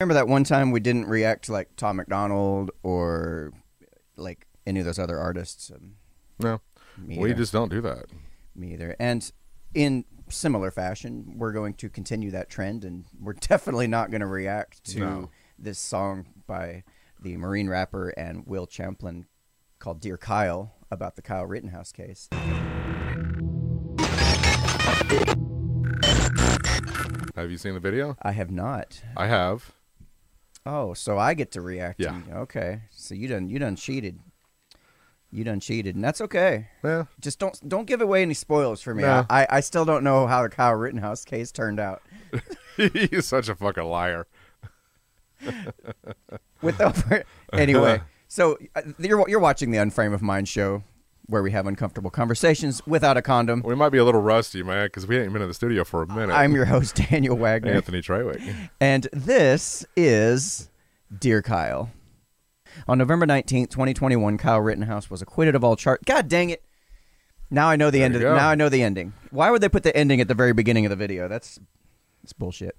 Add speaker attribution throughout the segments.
Speaker 1: Remember that one time we didn't react to like Tom MacDonald or like any of those other artists? Um,
Speaker 2: No, we just don't do that.
Speaker 1: Me either. And in similar fashion, we're going to continue that trend, and we're definitely not going to react to
Speaker 2: No.
Speaker 1: this song by the Marine rapper and Will Champlin called "Dear Kyle" about the Kyle Rittenhouse case.
Speaker 2: Have you seen the video?
Speaker 1: I have not.
Speaker 2: I have.
Speaker 1: Oh, so I get to react.
Speaker 2: Yeah.
Speaker 1: and- Okay. So you done you done cheated. You done cheated, and that's okay.
Speaker 2: Yeah.
Speaker 1: Just don't don't give away any spoilers for me.
Speaker 2: No.
Speaker 1: I, I still don't know how the Kyle Rittenhouse case turned out.
Speaker 2: He's such a fucking liar.
Speaker 1: With the, anyway, so uh, you're you're watching the Unframe of Mind show, where we have uncomfortable conversations without a condom.
Speaker 2: We might be a little rusty, man, because we ain't been in the studio for a minute.
Speaker 1: I'm your host Daniel Wagner,
Speaker 2: Anthony Trewick.
Speaker 1: and this is Dear Kyle. On November 19th, 2021, Kyle Rittenhouse was acquitted of all charges. God dang it! Now I know the
Speaker 2: There
Speaker 1: end. Of,
Speaker 2: go.
Speaker 1: now I know the ending. Why would they put the ending at the very beginning of the video? That's that's bullshit.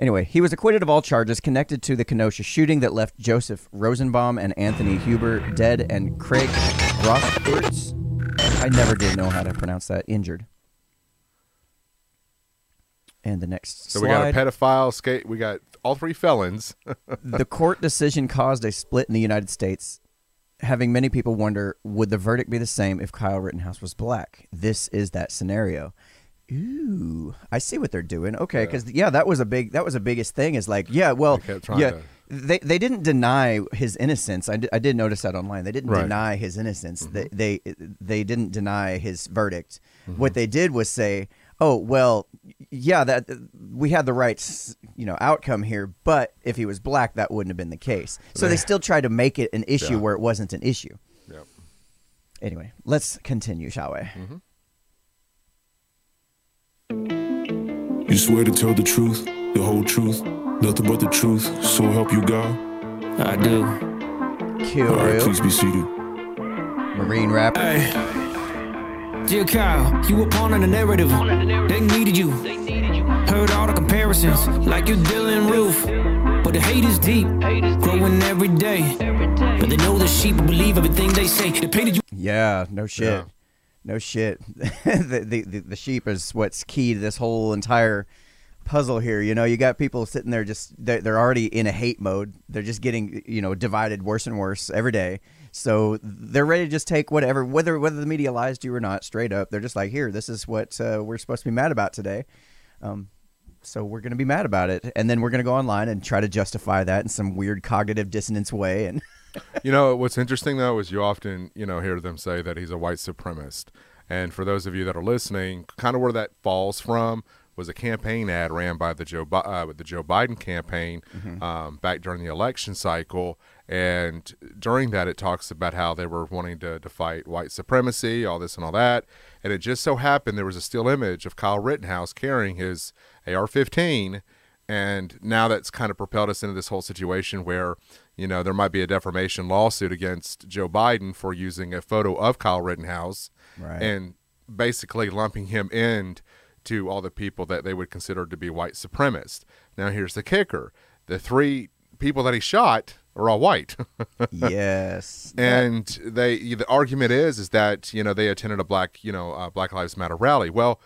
Speaker 1: Anyway, he was acquitted of all charges connected to the Kenosha shooting that left Joseph Rosenbaum and Anthony Huber dead and Craig Rothberts. I never did know how to pronounce that. Injured. And the next
Speaker 2: So
Speaker 1: slide.
Speaker 2: we got a pedophile skate. We got all three felons.
Speaker 1: the court decision caused a split in the United States, having many people wonder would the verdict be the same if Kyle Rittenhouse was black? This is that scenario. Ooh, I see what they're doing. Okay, because yeah. that was a big that was the biggest thing. Is like, yeah, well,
Speaker 2: They
Speaker 1: yeah,
Speaker 2: to-
Speaker 1: they they didn't deny his innocence. I did, I did notice that online. They didn't
Speaker 2: Right. Mm-hmm.
Speaker 1: deny his innocence. They, they they didn't deny his verdict.
Speaker 2: Mm-hmm.
Speaker 1: What they did was say, oh well, yeah, that we had the right you know outcome here, but if he was black, that wouldn't have been the case. So they
Speaker 2: They-
Speaker 1: still tried to make it an issue
Speaker 2: Yeah.
Speaker 1: where it wasn't an issue.
Speaker 2: Yep.
Speaker 1: Anyway, let's continue, shall we?
Speaker 2: Mm-hmm.
Speaker 3: Swear to tell the truth, the whole truth, nothing but the truth, so help you God.
Speaker 4: I do.
Speaker 1: Kill
Speaker 3: All right, please be seated.
Speaker 1: Marine rapper.
Speaker 4: Hey. Dear Kyle, you were pawn in the narrative. They needed you. Heard all the comparisons, like you're Dylann Roof. But the hate is deep, growing every day. But they know the sheep will believe everything they say. They painted you.
Speaker 1: Yeah, no shit.
Speaker 2: Yeah.
Speaker 1: No shit. the, the, the sheep is what's key to this whole entire puzzle here. You know, you got people sitting there just they're, they're already in a hate mode. They're just getting you know divided worse and worse every day. So they're ready to just take whatever, whether whether the media lies to you or not, straight up. They're just like, here, this is what uh, we're supposed to be mad about today. Um, so we're gonna be mad about it, and then we're gonna go online and try to justify that in some weird cognitive dissonance way. And
Speaker 2: You know what's interesting though is you often you know hear them say that he's a white supremacist, and for those of you that are listening, kind of where that falls from was a campaign ad ran by the Joe Bi- uh, the Joe Biden campaign um, back during the election cycle, and during that it talks about how they were wanting to, to fight white supremacy, all this and all that, and it just so happened there was a still image of Kyle Rittenhouse carrying his AR-15 and now that's kind of propelled us into this whole situation where you know there might be a defamation lawsuit against Joe Biden for using a photo of Kyle Rittenhouse
Speaker 1: Right.
Speaker 2: and basically lumping him in to all the people that they would consider to be white supremacists. Now here's the kicker: the three people that he shot are all white.
Speaker 1: yes,
Speaker 2: and they the argument is is that you know they attended a black you know uh, Black Lives Matter rally. Well,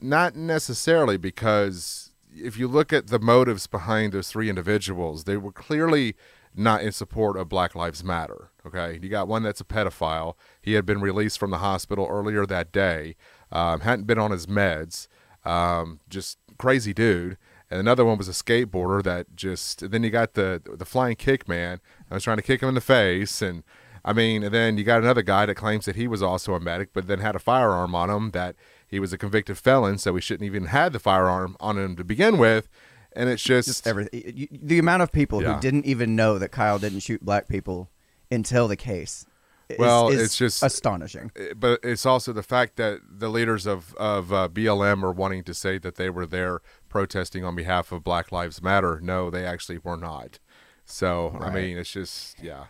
Speaker 2: not necessarily because if you look at the motives behind those three individuals, they were clearly not in support of Black Lives Matter. Okay, you got one that's a pedophile. He had been released from the hospital earlier that day. Um, hadn't been on his meds. Um, just crazy dude. And another one was a skateboarder that just. Then you got the the flying kick man. I was trying to kick him in the face, and I mean, and then you got another guy that claims that he was also a medic, but then had a firearm on him. That he was a convicted felon, so he shouldn't even had the firearm on him to begin with. And it's just,
Speaker 1: just everything. The amount of people
Speaker 2: Yeah.
Speaker 1: who didn't even know that Kyle didn't shoot black people until the case. is-
Speaker 2: Well,
Speaker 1: is
Speaker 2: it's just-
Speaker 1: astonishing.
Speaker 2: but it's also the fact that the leaders of of uh, BLM are wanting to say that they were there protesting on behalf of Black Lives Matter. No, they actually were not. So I mean, it's just yeah.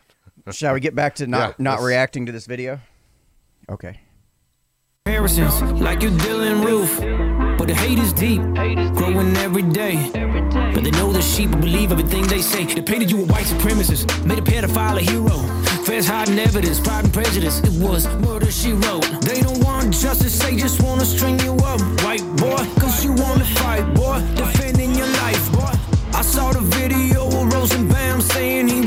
Speaker 1: Shall we get back to not
Speaker 2: Yeah,
Speaker 1: not reacting to this video? Okay.
Speaker 4: Comparisons, like you're Dylann Roof. But the hate is deep, growing every day. But they know the sheep will believe everything they say. They painted you a white supremacist, made a pedophile a hero. Feds hiding evidence, pride and prejudice. It was murder she wrote. They don't want justice, they just wanna string you up, white boy. Cause you wanna fight, boy. Defending your life, boy. I saw the video of Rosenbaum saying he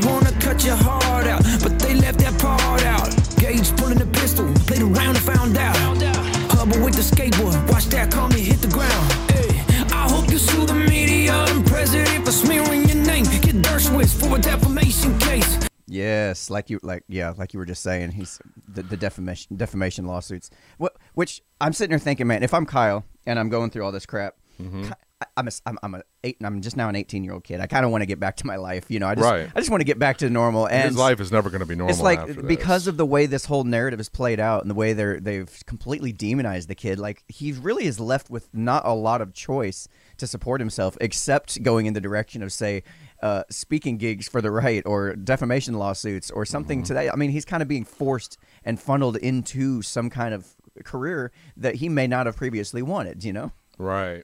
Speaker 1: Yes, like you like yeah, like you were just saying, he's the, the defamation defamation lawsuits. What which I'm sitting here thinking, man, if I'm Kyle and I'm going through all this crap,
Speaker 2: Mm-hmm.
Speaker 1: I- I'm a, I'm, I'm a eight, I'm just now an 18 year old kid. I kind of want to get back to my life, you know. I just
Speaker 2: Right.
Speaker 1: I just want to get back to normal. And
Speaker 2: His life is never going to be normal.
Speaker 1: it's like because of the way this whole narrative is played out and the way they're they've completely demonized the kid. Like he really is left with not a lot of choice to support himself, except going in the direction of say. Uh, speaking gigs for the right or defamation lawsuits or something
Speaker 2: Mm-hmm.
Speaker 1: to that. I mean, he's kind of being forced and funneled into some kind of career that he may not have previously wanted, you know?
Speaker 2: Right.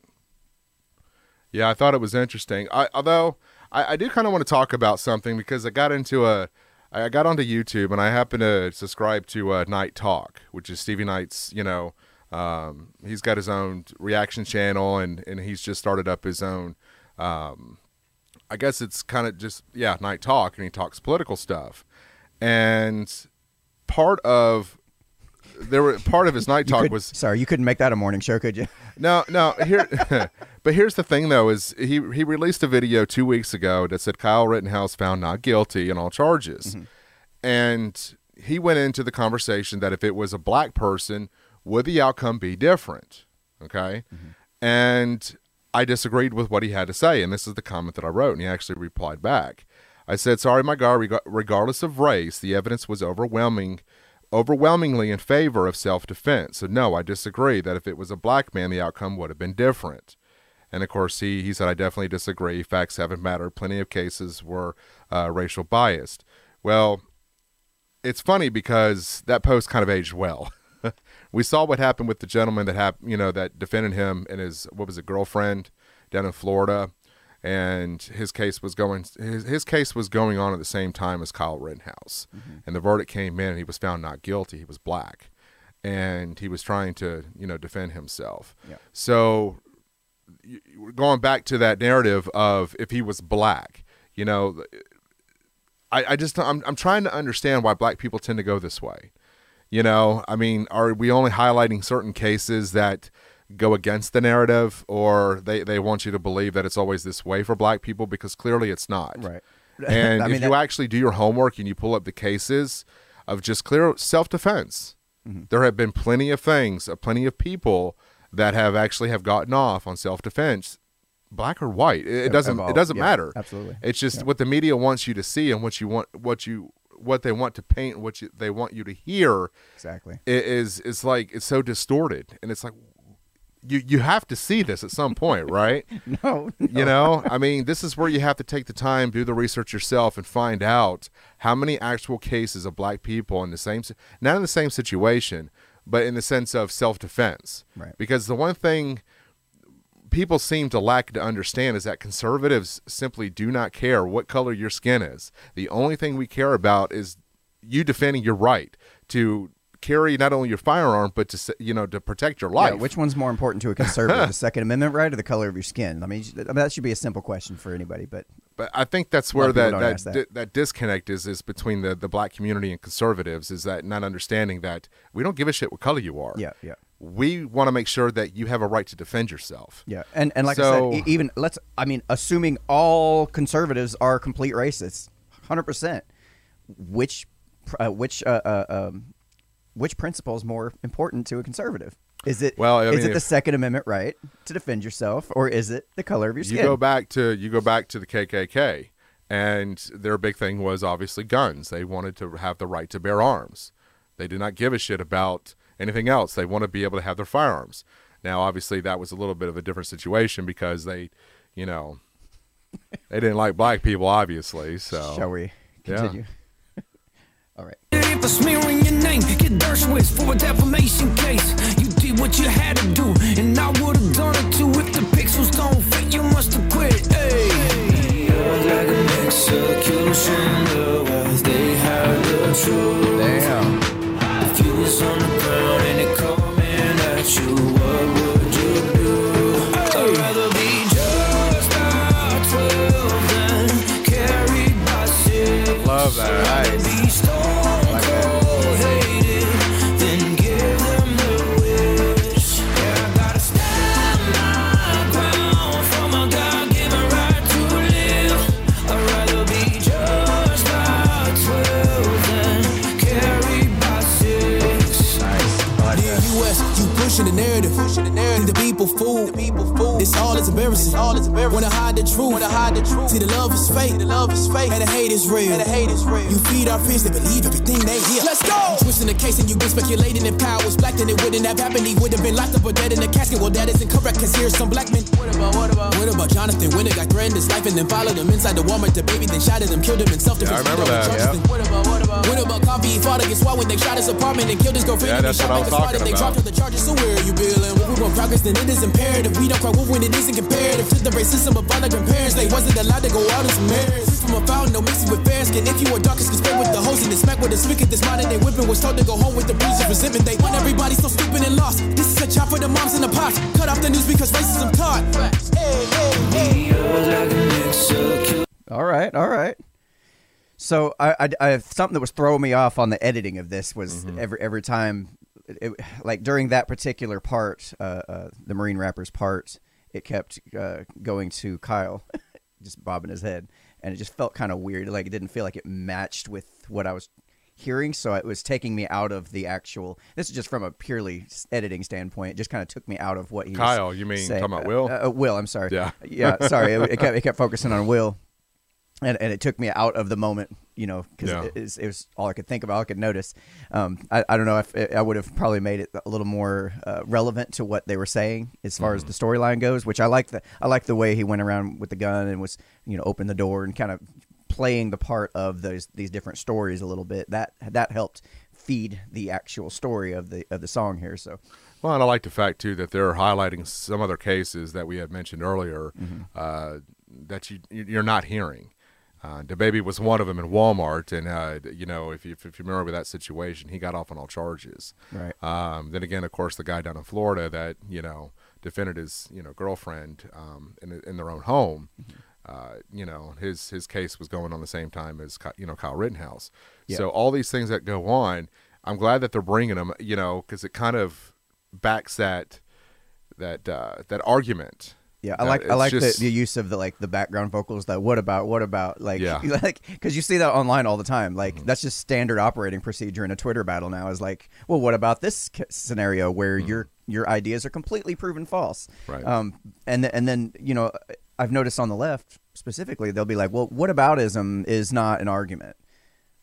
Speaker 2: Yeah, I thought it was interesting. I, although I, I do kind of want to talk about something because I got into a, I got onto YouTube and I happen to subscribe to uh, Night Talk, which is Stevie Knight's. You know, um, he's got his own reaction channel and and he's just started up his own. Um, I guess it's kind of just yeah, Night Talk, and he talks political stuff, and part of there were part of his Night Talk
Speaker 1: could-
Speaker 2: was
Speaker 1: sorry, you couldn't make that a morning show, could you?
Speaker 2: no, no. Here, but here's the thing, though: is he he released a video two weeks ago that said Kyle Rittenhouse found not guilty on all charges, mm-hmm. and he went into the conversation that if it was a black person, would the outcome be different? Okay, mm-hmm. and I disagreed with what he had to say, and this is the comment that I wrote, and he actually replied back. I said, "Sorry, my guy. reg- Regardless of race, the evidence was overwhelming." overwhelmingly in favor of self-defense. So no, I disagree that if it was a black man, the outcome would have been different. And of course, he he said I definitely disagree. Facts haven't mattered. Plenty of cases were uh, racial biased. Well, it's funny because that post kind of aged well. we saw what happened with the gentleman that hap- you know that defended him and his what was it girlfriend down in Florida, and his case was going his, his case was going on at the same time as Kyle Rittenhouse, mm-hmm. and the verdict came in and he was found not guilty. He was black, and he was trying to you know defend himself.
Speaker 1: Yeah.
Speaker 2: So going back to that narrative of if he was black, you know, I, I just I'm I'm trying to understand why black people tend to go this way. You know, I mean, are we only highlighting certain cases that go against the narrative, or they, they want you to believe that it's always this way for black people? Because clearly it's not.
Speaker 1: Right.
Speaker 2: And
Speaker 1: I
Speaker 2: if
Speaker 1: mean,
Speaker 2: you
Speaker 1: that-
Speaker 2: actually do your homework and you pull up the cases of just clear self defense,
Speaker 1: Mm-hmm.
Speaker 2: there have been plenty of things, uh, plenty of people that have actually have gotten off on self defense, black or white. It, it doesn't it doesn't
Speaker 1: yeah,
Speaker 2: matter.
Speaker 1: absolutely.
Speaker 2: It's just
Speaker 1: Yeah.
Speaker 2: what the media wants you to see and what you want what you what they want to paint, what you, they want you to hear
Speaker 1: Exactly.
Speaker 2: is is like it's so distorted, and it's like you you have to see this at some point, right?
Speaker 1: No,
Speaker 2: You know, I mean, this is where you have to take the time, do the research yourself, and find out how many actual cases of black people in the same, not in the same situation, but in the sense of self defense.
Speaker 1: Right.
Speaker 2: Because the one thing people seem to lack to understand is that conservatives simply do not care what color your skin is. The only thing we care about is you defending your right to carry not only your firearm but to you know to protect your life.
Speaker 1: Yeah, which one's more important to a conservative, the Second Amendment right or the color of your skin? I mean, that should be a simple question for anybody. But
Speaker 2: But I think that's where that that,
Speaker 1: that.
Speaker 2: di- that disconnect is is between the, the black community and conservatives is that not understanding that we don't give a shit what color you are.
Speaker 1: yeah, yeah,
Speaker 2: We want to make sure that you have a right to defend yourself.
Speaker 1: yeah. And and like
Speaker 2: So-
Speaker 1: I said, even let's. I mean, assuming all conservatives are complete racists, hundred percent. Which, uh, which, uh, uh, um, which principle is more important to a conservative? Is it
Speaker 2: Well, I
Speaker 1: is
Speaker 2: mean,
Speaker 1: it the
Speaker 2: if-
Speaker 1: Second Amendment right to defend yourself, or is it the color of your skin?
Speaker 2: You go back to you go back to the KKK and their big thing was obviously guns. They wanted to have the right to bear arms. They did not give a shit about anything else. They want to be able to have their firearms. Now, obviously, that was a little bit of a different situation because they, you know, they didn't like black people, obviously. So
Speaker 1: Shall we
Speaker 2: Yeah.
Speaker 1: continue? all right.
Speaker 4: For smearing your name, get Dershowitz for a defamation case. You did what you had to do, and I would have done it too if the pixels don't fit, you must have quit. Hey, you're the.
Speaker 5: Pushing the narrative. The people fool. The people fool. This all is embarrassing. all is embarrassing. Wanna hide the truth. Wanna hide the truth. See the love is fake. The love is fake. And the hate is real. And the hate is real. You feed our fears, they believe everything they hear. Let's go. Twisting the case and you been speculating if power was black, then it wouldn't have happened. He would have been locked up or dead in a casket. Well, that isn't correct, cause here's some black men. What about, what about? What about Jonathan Winter got threatened his life and then followed him inside the Walmart, the baby, then shot at him, killed him in self-defense.
Speaker 2: Yeah, I remember that,
Speaker 1: yeah.
Speaker 5: What about, what about? What about coffee? He fought against SWAT when they shot his apartment and killed his girlfriend.
Speaker 2: Yeah,
Speaker 5: and he
Speaker 2: that's
Speaker 5: shot
Speaker 2: what I was
Speaker 5: back a SWAT
Speaker 2: talking
Speaker 5: and they
Speaker 2: about.
Speaker 5: dropped the charges, so where are you building? When we want progress, then it is imperative. We don't cry wolf when it isn't comparative to the racism of our grandparents. They wasn't allowed to go out as marriage. Free from a fountain, no mixing with fair skin. If you were darkest, can spray with the hose and then smack with a spigot. This modern day whipping was told to go home with the bruises resentment. They want everybody so stupid and lost. This is a chop for the moms and the pops. Cut off the news because racism taught. Hey, hey, hey.
Speaker 1: All right, all right. So I, I, I something that was throwing me off on the editing of this was
Speaker 2: Mm-hmm.
Speaker 1: every every time, it, like during that particular part, uh, uh, the Marine Rapper's part, it kept uh, going to Kyle, just bobbing his head, and it just felt kind of weird. Like it didn't feel like it matched with what I was hearing, so it was taking me out of the actual. This is just from a purely editing standpoint. It just kind of took me out of what he. was
Speaker 2: Kyle, you mean
Speaker 1: saying.
Speaker 2: talking about
Speaker 1: Uh,
Speaker 2: Will?
Speaker 1: uh, uh, Will, I'm sorry.
Speaker 2: Yeah.
Speaker 1: yeah. Sorry, it, it kept it kept focusing on Will, and and it took me out of the moment, you know, because
Speaker 2: Yeah.
Speaker 1: it, was- it was all I could think about, all I could notice. Um, I, I don't know if I would have probably made it a little more uh, relevant to what they were saying as far
Speaker 2: Mm-hmm.
Speaker 1: as the storyline goes, which I like the I like the way he went around with the gun and was you know opened the door and kind of playing the part of those these different stories a little bit. That that helped feed the actual story of the of the song here. So
Speaker 2: Well, and I like the fact too that they're highlighting some other cases that we had mentioned earlier uh, that you you're not hearing. Uh, the baby was one of them in Walmart, and uh, you know if you, if you remember that situation, he got off on all charges.
Speaker 1: Right.
Speaker 2: Um, then again, of course, the guy down in Florida that you know defended his you know girlfriend um, in in their own home. Uh, you know his his case was going on the same time as you know Kyle Rittenhouse.
Speaker 1: Yeah.
Speaker 2: So all these things that go on, I'm glad that they're bringing them. You know because it kind of backs that that uh, that argument.
Speaker 1: Yeah, I like I like
Speaker 2: just-
Speaker 1: the, the use of the like the background vocals. That what about what about like
Speaker 2: Yeah. Mm-hmm.
Speaker 1: like because you see that online all the time. Like that's just standard operating procedure in a Twitter battle now. Is like, well, what about this scenario where your your ideas are completely proven false?
Speaker 2: Mm-hmm. Right.
Speaker 1: Um, and th- and then you know I've noticed on the left specifically they'll be like, well, what aboutism is not an argument.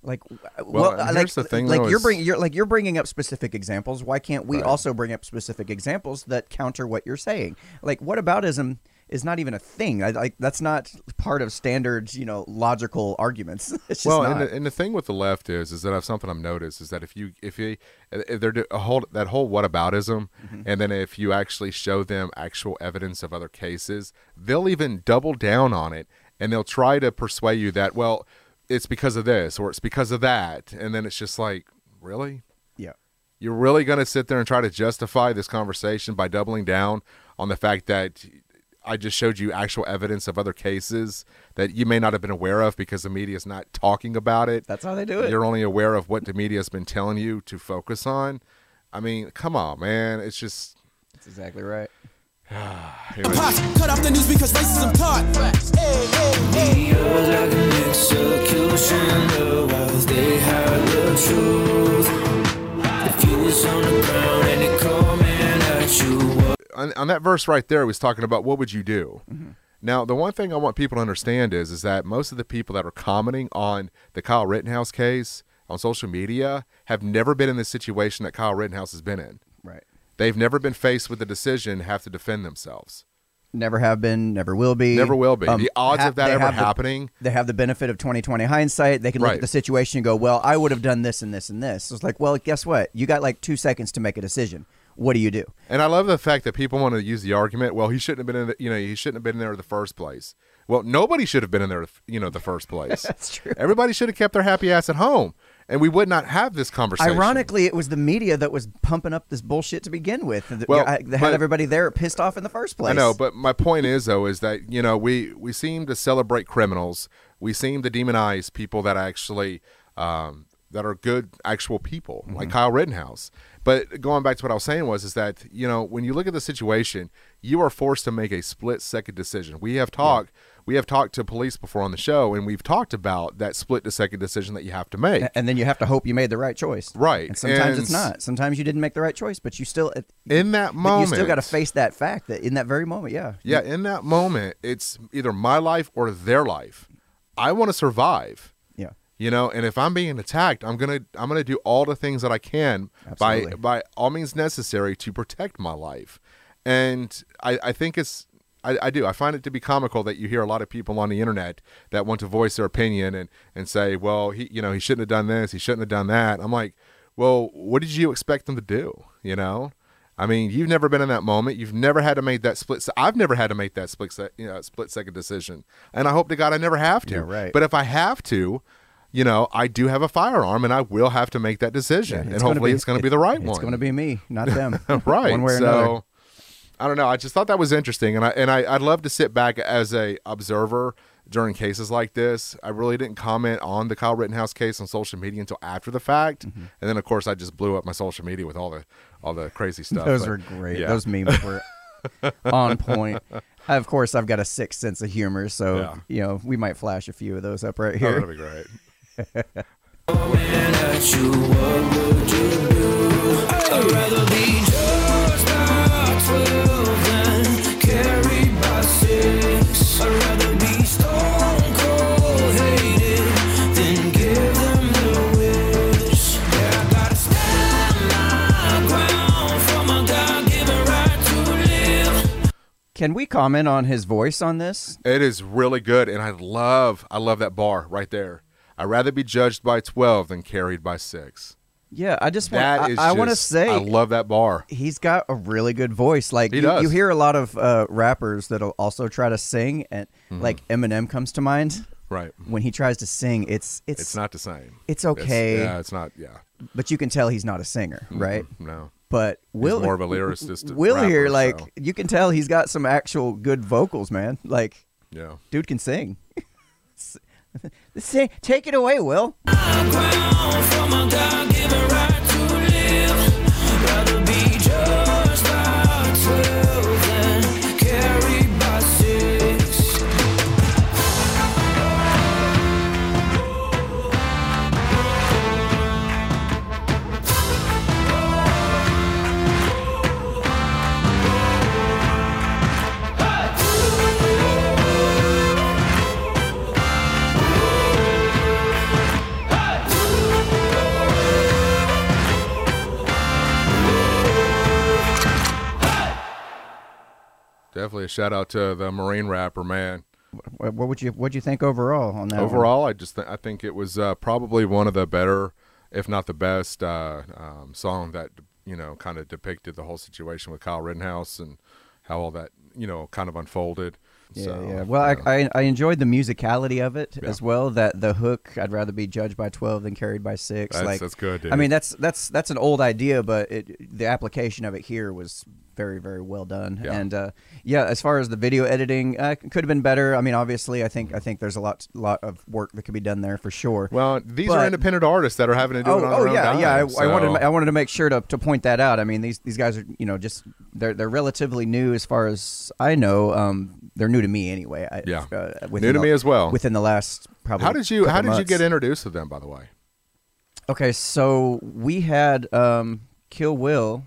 Speaker 1: Like, w- well,
Speaker 2: and
Speaker 1: like,
Speaker 2: the thing,
Speaker 1: like
Speaker 2: though,
Speaker 1: you're
Speaker 2: is-
Speaker 1: bringing you're like you're bringing up specific examples. Why can't we
Speaker 2: Right.
Speaker 1: also bring up specific examples that counter what you're saying? Like, what aboutism is not even a thing. I, like that's not part of standard, you know, logical arguments. It's just
Speaker 2: well, and the, and the thing with the left is, is that I've something I've noticed is that if you if you if they're a whole that whole whataboutism,
Speaker 1: Mm-hmm.
Speaker 2: and then if you actually show them actual evidence of other cases, they'll even double down on it, and they'll try to persuade you that well, it's because of this or it's because of that, and then it's just like really.
Speaker 1: yeah.
Speaker 2: You're really going to sit there and try to justify this conversation by doubling down on the fact that I just showed you actual evidence of other cases that you may not have been aware of because the media is not talking about it.
Speaker 1: That's how they do it.
Speaker 2: You're only aware of what the media has been telling you to focus on. I mean, come on, man. It's just.
Speaker 1: That's exactly right.
Speaker 2: Ah, anyway.
Speaker 5: Pops, cut off the news because racism taught. Hey, hey, hey.
Speaker 4: You're like an executioner as they had the truth. If you on the ground and it coming at you,
Speaker 2: on, on that verse right there, he was talking about what would you do. Mm-hmm. Now, the one thing I want people to understand is, is that most of the people that are commenting on the Kyle Rittenhouse case on social media have never been in the situation that Kyle Rittenhouse has been in. They've never been faced with the decision have to defend themselves.
Speaker 1: Never have been, never will be.
Speaker 2: Never will be. Um, the odds
Speaker 1: ha-
Speaker 2: of that ever
Speaker 1: the-
Speaker 2: happening.
Speaker 1: they have the benefit of 2020 hindsight. They can look
Speaker 2: Right.
Speaker 1: at the situation and go, "Well, I would have done this and this and this." It's like, well, guess what? You got like two seconds to make a decision. what do you do?
Speaker 2: And I love the fact that people want to use the argument, well, he shouldn't have been in the, you know, he shouldn't have been in there in the first place. Well, nobody should have been in there, you know, the first place.
Speaker 1: That's true.
Speaker 2: Everybody should have kept their happy ass at home, and we would not have this conversation.
Speaker 1: Ironically, it was the media that was pumping up this bullshit to begin with.
Speaker 2: Well,
Speaker 1: that had
Speaker 2: but-
Speaker 1: everybody there pissed off in the first place.
Speaker 2: I know, but my point is though is that you know we we seem to celebrate criminals. We seem to demonize people that actually um, that are good actual people,
Speaker 1: Mm-hmm.
Speaker 2: like Kyle Rittenhouse. But going back to what I was saying was is that you know when you look at the situation, you are forced to make a split second decision. We have talked. We have talked to police before on the show, and we've talked about that split second decision that you have to make.
Speaker 1: and then you have to hope you made the right choice.
Speaker 2: Right.
Speaker 1: And sometimes
Speaker 2: And-
Speaker 1: it's not. Sometimes you didn't make the right choice, but you still
Speaker 2: In that
Speaker 1: moment you still got to face that fact that in that very moment, yeah.
Speaker 2: Yeah, in that moment, it's either my life or their life. I want to survive.
Speaker 1: Yeah.
Speaker 2: You know, and if I'm being attacked, I'm gonna I'm gonna do all the things that I can by by all means necessary to protect my life. And I, I think it's I, I do. I find it to be comical that you hear a lot of people on the internet that want to voice their opinion and, and say, well, he you know, he shouldn't have done this, he shouldn't have done that. I'm like, well, what did you expect them to do? You know? I mean, you've never been in that moment. You've never had to make that split. Se- I've never had to make that split, se- you know, split second decision, and I hope to God I never have to.
Speaker 1: Yeah, right.
Speaker 2: But if I have to, you know, I do have a firearm, and I will have to make that decision,
Speaker 1: It's
Speaker 2: and hopefully
Speaker 1: be-
Speaker 2: it's going to be the right
Speaker 1: It's
Speaker 2: one.
Speaker 1: It's going to be me, not them.
Speaker 2: right.
Speaker 1: One way or
Speaker 2: so,
Speaker 1: another.
Speaker 2: I don't know. I just thought that was interesting, and I and I, I'd love to sit back as a observer during cases like this. I really didn't comment on the Kyle Rittenhouse case on social media until after the fact,
Speaker 1: Mm-hmm.
Speaker 2: and then of course I just blew up my social media with all the all the crazy stuff.
Speaker 1: Those
Speaker 2: But,
Speaker 1: were great.
Speaker 2: yeah.
Speaker 1: Those memes were on point. Of course, I've got a sick sense of humor, so
Speaker 2: Yeah.
Speaker 1: you know we might flash a few of those up right
Speaker 2: Oh,
Speaker 1: here.
Speaker 2: that'd be great.
Speaker 4: at you, what would you do? I'd rather be
Speaker 1: Can we comment on his voice on this?
Speaker 2: It is really good, and I love I love that bar right there. I'd rather be judged by twelve than carried by six.
Speaker 1: Yeah, I just want.
Speaker 2: That
Speaker 1: I, I want to say
Speaker 2: I love that bar.
Speaker 1: he's got a really good voice. Like
Speaker 2: He
Speaker 1: you,
Speaker 2: does.
Speaker 1: you hear a lot of uh, rappers that'll also try to sing, and
Speaker 2: Mm-hmm.
Speaker 1: like Eminem comes to mind
Speaker 2: Right.
Speaker 1: when he tries to sing. It's it's,
Speaker 2: It's not the same.
Speaker 1: It's okay.
Speaker 2: yeah, it's not. Yeah.
Speaker 1: but you can tell he's not a singer, right?
Speaker 2: No.
Speaker 1: But Will
Speaker 2: more of a lyricist
Speaker 1: Will
Speaker 2: rapper,
Speaker 1: here, like
Speaker 2: so.
Speaker 1: you can tell he's got some actual good vocals, man. Like
Speaker 2: Yeah.
Speaker 1: dude can sing. Take it away, Will.
Speaker 2: Definitely a shout out to the Marine rapper, man.
Speaker 1: What, what would you what you think overall on that? one?
Speaker 2: Overall, I just th- I think it was uh, probably one of the better, if not the best, uh, um, song that you know kind of depicted the whole situation with Kyle Rittenhouse and how all that you know kind of unfolded.
Speaker 1: Yeah,
Speaker 2: So,
Speaker 1: yeah. Well,
Speaker 2: yeah.
Speaker 1: I, I I enjoyed the musicality of it
Speaker 2: Yeah.
Speaker 1: as well. That the hook, I'd rather be judged by twelve than carried by six.
Speaker 2: That's-
Speaker 1: like
Speaker 2: that's good,
Speaker 1: I mean, that's that's that's an old idea, but it, the application of it here was very very well done.
Speaker 2: Yeah.
Speaker 1: And uh, yeah, as far as the video editing, uh, could have been better. I mean, obviously, I think I think there's a lot lot of work that could be done there for sure.
Speaker 2: well, these
Speaker 1: but-
Speaker 2: are independent artists that are having to do
Speaker 1: Oh,
Speaker 2: it on
Speaker 1: oh
Speaker 2: their own
Speaker 1: yeah,
Speaker 2: dime,
Speaker 1: yeah. I, I wanted to, I wanted to make sure to, to point that out. I mean, these these guys are you know just they're they're relatively new as far as I know. Um, they're new to me anyway. I,
Speaker 2: Yeah.
Speaker 1: uh,
Speaker 2: New to
Speaker 1: the-
Speaker 2: me as well.
Speaker 1: Within the last probably.
Speaker 2: How did you How did you get introduced to them? By the way,
Speaker 1: Okay, so we had um, Kill Will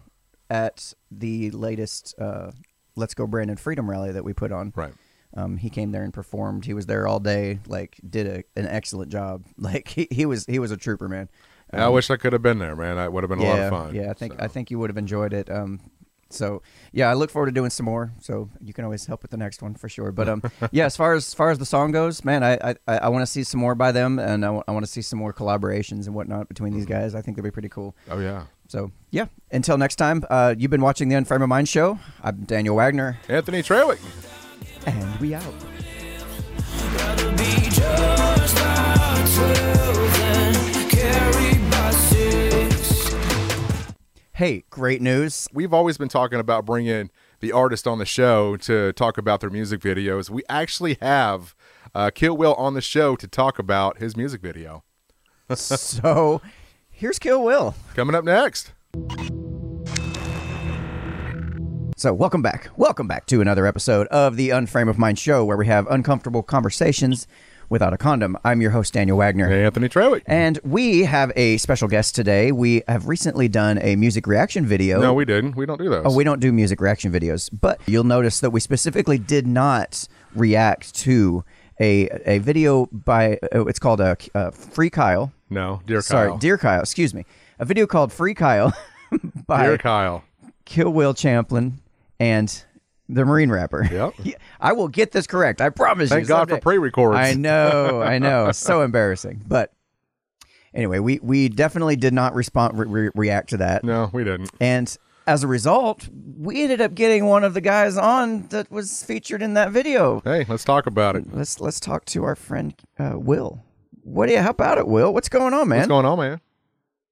Speaker 1: at the latest uh, Let's Go Brandon Freedom rally that we put on.
Speaker 2: right?
Speaker 1: Um, he came there and performed. He was there all day. Like, did a, an excellent job. Like, he, he was he was a trooper, man.
Speaker 2: I wish I could have been there, man. It would have been a
Speaker 1: yeah,
Speaker 2: lot of fun.
Speaker 1: Yeah, I think
Speaker 2: so.
Speaker 1: I think you would have enjoyed it. Um, so yeah, I look forward to doing some more. So you can always help with the next one for sure. But um, yeah, as far as, as far as the song goes, man, I I, I want to see some more by them, and I want to see some more collaborations and whatnot between these guys. I think they'd be pretty cool.
Speaker 2: Oh yeah.
Speaker 1: So yeah, until next time, uh, you've been watching the Unframe of Mind show. I'm Daniel Wagner,
Speaker 2: Anthony Trawick.
Speaker 1: and we out. Hey, great news!
Speaker 2: We've always been talking about bringing the artist on the show to talk about their music videos. We actually have uh, Kill Will on the show to talk about his music video.
Speaker 1: so here's Kill Will.
Speaker 2: Coming up next.
Speaker 1: So, welcome back. Welcome back to another episode of the Unframe of Mind show where we have uncomfortable conversations without a condom. I'm your host, Daniel Wagner.
Speaker 2: Hey, Anthony Trawick.
Speaker 1: And we have a special guest today. We have recently done a music reaction video.
Speaker 2: No, we didn't. We don't do those.
Speaker 1: Oh, we don't do music reaction videos, but you'll notice that we specifically did not react to a a video by oh, it's called a, uh Free Kyle.
Speaker 2: no, dear Kyle.
Speaker 1: Sorry, Dear Kyle. Excuse me. A video called Free Kyle by
Speaker 2: Dear Kyle.
Speaker 1: Kill Will Champlin and the Marine rapper.
Speaker 2: Yep.
Speaker 1: Yeah, I will get this correct. I promise you.
Speaker 2: Thank God for pre-records.
Speaker 1: I know, I know. so embarrassing. But anyway, we we definitely did not respond re- re- react to that.
Speaker 2: No, we didn't.
Speaker 1: And as a result, we ended up getting one of the guys on that was featured in that video.
Speaker 2: Hey, let's talk about it.
Speaker 1: Let's let's talk to our friend uh, Will. What do you? How about it, Will? What's going on, man?
Speaker 2: What's going on, man?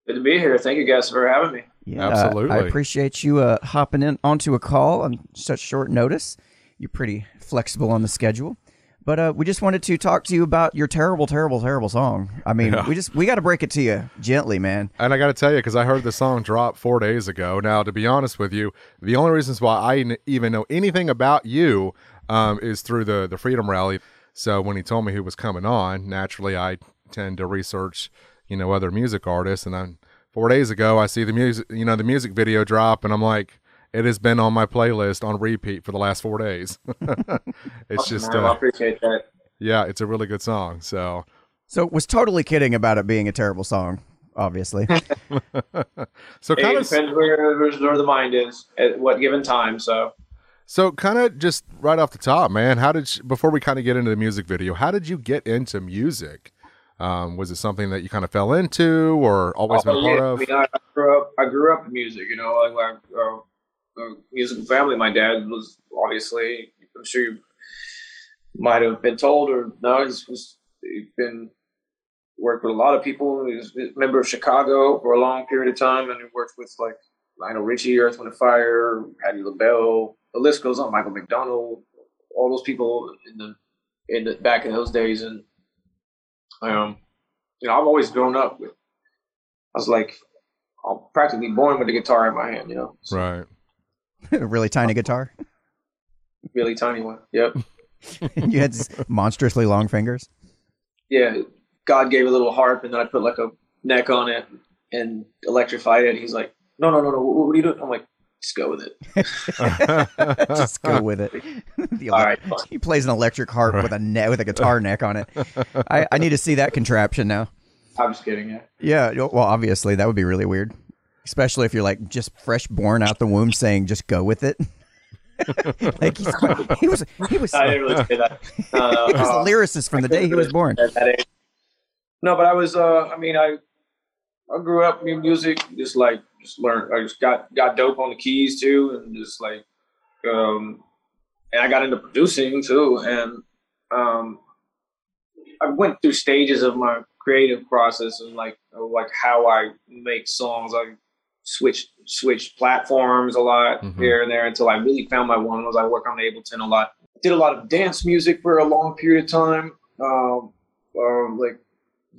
Speaker 6: Good to be here. Thank you guys for having me.
Speaker 1: Yeah,
Speaker 2: Absolutely.
Speaker 1: I appreciate you uh, hopping in onto a call on such short notice. You're pretty flexible on the schedule. But uh, we just wanted to talk to you about your terrible, terrible, terrible song. I mean,
Speaker 2: Yeah.
Speaker 1: we just we got to break it to you gently, man.
Speaker 2: And I got to tell you, because I heard the song drop four days ago. Now, to be honest with you, the only reasons why I n- even know anything about you um, is through the the Freedom Rally. So when he told me who was coming on, naturally I tend to research, you know, other music artists. And then four days ago, I see the music, you know, the music video drop, and I'm like, it has been on my playlist on repeat for the last four days. it's just,
Speaker 6: Man, I
Speaker 2: uh,
Speaker 6: appreciate that.
Speaker 2: yeah, it's a really good song. So
Speaker 1: So was totally kidding about it being a terrible song. Obviously,
Speaker 2: so
Speaker 6: Hey,
Speaker 2: kind
Speaker 6: it
Speaker 2: of
Speaker 6: depends where, where the mind is at what given time. So,
Speaker 2: So, kind of just right off the top, man, how did you, before we kind of get into the music video, how did you get into music? Um, was it something that you kind of fell into, or always been a
Speaker 6: Oh,
Speaker 2: part
Speaker 6: yeah,
Speaker 2: of?
Speaker 6: I mean, I I grew up. I grew up in music. You know, like uh, uh, musical family. My dad was obviously. I'm sure you might have been told, or no, he's, he's he's been worked with a lot of people. He was a member of Chicago for a long period of time, and he worked with like Lionel Richie, Earth, Wind, and Fire, Patti LaBelle. The list goes on. Michael McDonald, all those people in the in the back in those days, and um, you know, I've always grown up with. I was like, I'm practically born with a guitar in my hand. You know, So,
Speaker 2: Right.
Speaker 1: a really tiny guitar.
Speaker 6: really tiny one. Yep.
Speaker 1: you had monstrously long fingers.
Speaker 6: yeah, God gave a little harp, and then I put like a neck on it and electrified it. He's like, no, no, no, no. What, what are you doing? I'm like, just go with it.
Speaker 1: Just go with it. The
Speaker 6: All
Speaker 1: elec-
Speaker 6: right, fine.
Speaker 1: He plays an electric harp with a ne- with a guitar neck on it. I, I need to see that contraption now.
Speaker 6: I'm just kidding. Yeah.
Speaker 1: Yeah, well, obviously that would be really weird, especially if you're like just fresh born out the womb, saying just go with it. like he's, he was, he was,
Speaker 6: I didn't really say that. No, no,
Speaker 1: was a
Speaker 6: uh,
Speaker 1: lyricist from the day he was born.
Speaker 6: at that age. No, but I was. Uh, I mean, I I grew up in music. Just like just learned. I just got got dope on the keys too, and just like, um, and I got into producing too, and um, I went through stages of my creative process and like like how I make songs. I switched switched platforms a lot
Speaker 2: Mhm.
Speaker 6: here and there until I really found my one. Was I work on Ableton a lot. Did a lot of dance music for a long period of time. Um, um, like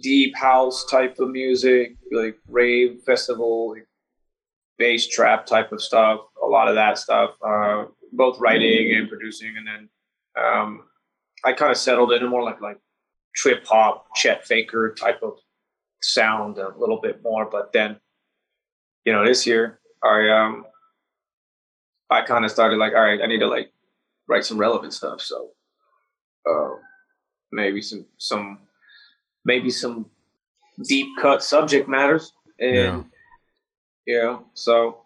Speaker 6: deep house type of music, like rave festival, like bass trap type of stuff. A lot of that stuff, uh, both writing and producing, and then um, I kind of settled into more like like trip hop, Chet Faker type of sound a little bit more. But then, you know, this year I um I kind of started like, all right, I need to like write some relevant stuff. So uh, maybe some some maybe some deep cut subject matters and
Speaker 2: Yeah.
Speaker 6: you know so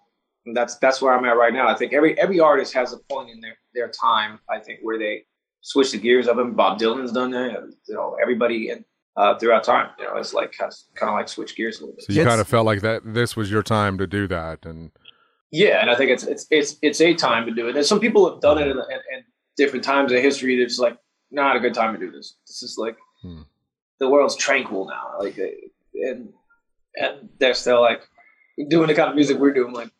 Speaker 6: that's that's where i'm at right now i think every every artist has a point in their their time i think where they switch the gears up and bob dylan's done that you know everybody and uh, throughout time. You know, it's like kind of like switch gears a little bit.
Speaker 2: So you
Speaker 1: It's-
Speaker 2: kind of felt like that this was your time to do that, and
Speaker 6: Yeah, and I think it's it's it's it's a time to do it. And some people have done it in, in, in different times in history. It's like not a good time to do this. This is like
Speaker 2: Hmm.
Speaker 6: The world's tranquil now. Like, uh, and and they're still like doing the kind of music we're doing. Like,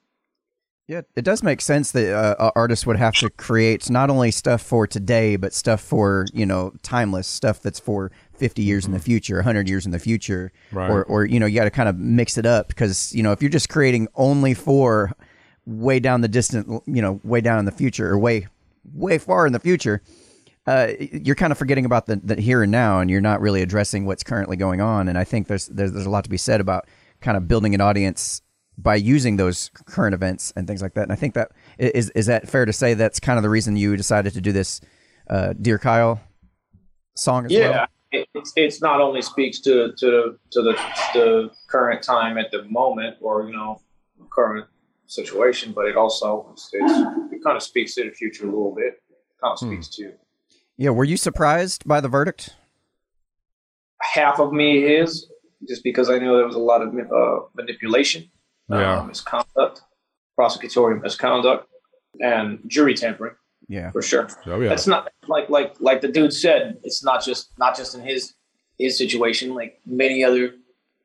Speaker 1: Yeah, it does make sense that uh, artists would have to create not only stuff for today, but stuff for you know timeless stuff that's for fifty years in the future, hundred years in the future,
Speaker 2: Right.
Speaker 1: or or you know you got to kind of mix it up because you know if you're just creating only for way down the distant, you know, way down in the future or way way far in the future, uh, you're kind of forgetting about the, the here and now, and you're not really addressing what's currently going on. And I think there's there's, there's a lot to be said about kind of building an audience by using those current events and things like that. And I think that is is that fair to say that's kind of the reason you decided to do this, uh, dear Kyle, song as
Speaker 6: yeah,
Speaker 1: well.
Speaker 6: it's it's not only speaks to to the to the the current time at the moment, or you know, current situation, but it also it's, it's, it kind of speaks to the future a little bit. It Kind of speaks to
Speaker 1: Yeah, were you surprised by the verdict?
Speaker 6: half of me is just because I know there was a lot of uh, manipulation,
Speaker 2: Yeah.
Speaker 6: uh, misconduct, prosecutorial misconduct, and jury tampering
Speaker 1: Yeah,
Speaker 6: for sure.
Speaker 2: oh yeah,
Speaker 6: That's not like like like the dude said. It's not just not just in his his situation. Like many other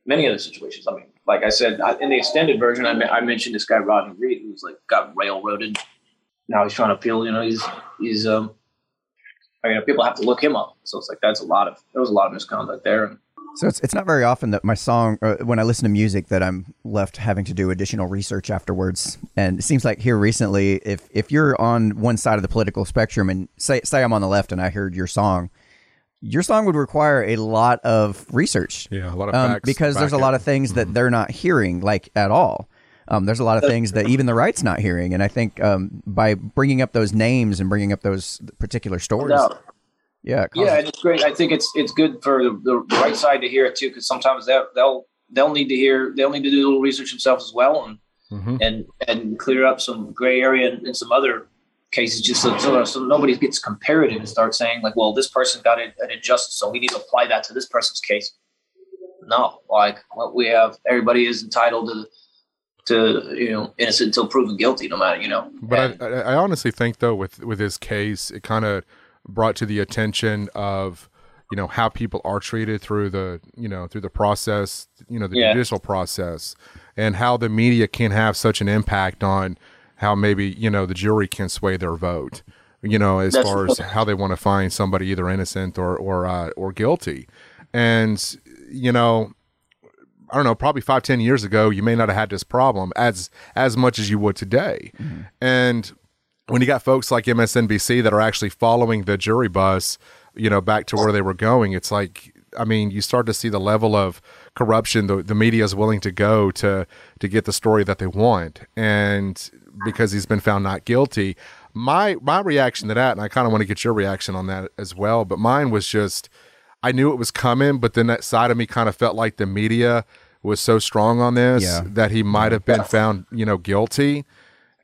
Speaker 6: many other situations. I mean, like I said I, in the extended version, I, I mentioned this guy Rodney Reed who's like got railroaded. Now he's trying to appeal. You know, he's he's um. I mean, people have to look him up. So it's like that's a lot of there was a lot of misconduct there.
Speaker 1: So it's it's not very often that my song, uh, when I listen to music, that I'm left having to do additional research afterwards. And it seems like here recently, if if you're on one side of the political spectrum, and say say I'm on the left, and I heard your song, your song would require a lot of research.
Speaker 2: yeah, a lot of
Speaker 1: Um, because there's a lot of things that they're not hearing, like at all. Um, there's a lot of things that even the right's not hearing, and I think um, by bringing up those names and bringing up those particular stories,
Speaker 6: No.
Speaker 1: yeah, it
Speaker 6: yeah, and it's great. I think it's it's good for the, the right side to hear it too, because sometimes they'll they'll they'll need to hear they'll need to do a little research themselves as well, and
Speaker 2: Mhm.
Speaker 6: and and clear up some gray area and, in some other cases, just so, so so nobody gets comparative and start saying like, well, this person got it an injustice, so we need to apply that to this person's case. No, like what we have, everybody is entitled to to you know innocent until proven guilty, no matter you know.
Speaker 2: But I, I honestly think though with with his case, it kind of brought to the attention of you know how people are treated through the you know through the process, you know the
Speaker 6: Yeah.
Speaker 2: judicial process, and how the media can have such an impact on how maybe you know the jury can sway their vote. You know, as
Speaker 6: That's-
Speaker 2: far as how they want to find somebody either innocent or or uh, or guilty, and you know I don't know, probably five, ten years ago, you may not have had this problem as as much as you would today. Mm-hmm. And when you got folks like MSNBC that are actually following the jury bus, you know, back to where they were going, it's like, I mean, you start to see the level of corruption the, the media is willing to go to to get the story that they want, and because he's been found not guilty. My my reaction to that, and I kind of want to get your reaction on that as well, but mine was just. I knew it was coming, but then that side of me kind of felt like the media was so strong on this
Speaker 1: Yeah.
Speaker 2: that he might have been found, you know, guilty.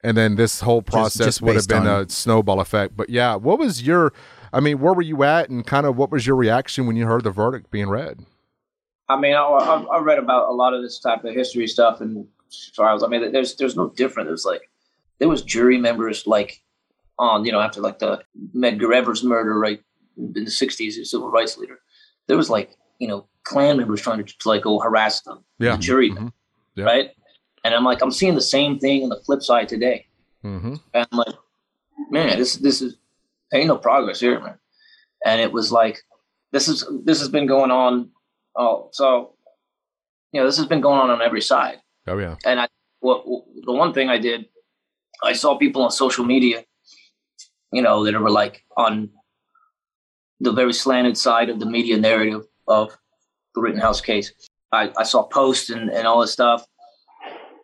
Speaker 2: And then this whole process
Speaker 1: just
Speaker 2: would have been
Speaker 1: on-
Speaker 2: a snowball effect. But yeah, what was your, I mean, where were you at and kind of what was your reaction when you heard the verdict being read?
Speaker 6: I mean, I, I, I read about a lot of this type of history stuff and trials. I mean, there's there's no different. There's like there was jury members like on you know after like the Medgar Evers murder right in the '60s, a civil rights leader. There was like you know Klan members trying to, to like go harass them,
Speaker 2: Yeah.
Speaker 6: the jury,
Speaker 2: Mhm. Yeah.
Speaker 6: right? And I'm like, I'm seeing the same thing on the flip side today.
Speaker 2: Mm-hmm.
Speaker 6: And I'm like, man, this this is ain't no progress here, man. And it was like, this is this has been going on. Oh, so you know, this has been going on on every side.
Speaker 2: Oh yeah.
Speaker 6: And I, what the one thing I did, I saw people on social media, you know, that were like on the very slanted side of the media narrative of the Rittenhouse case. I, I saw posts and, and all this stuff,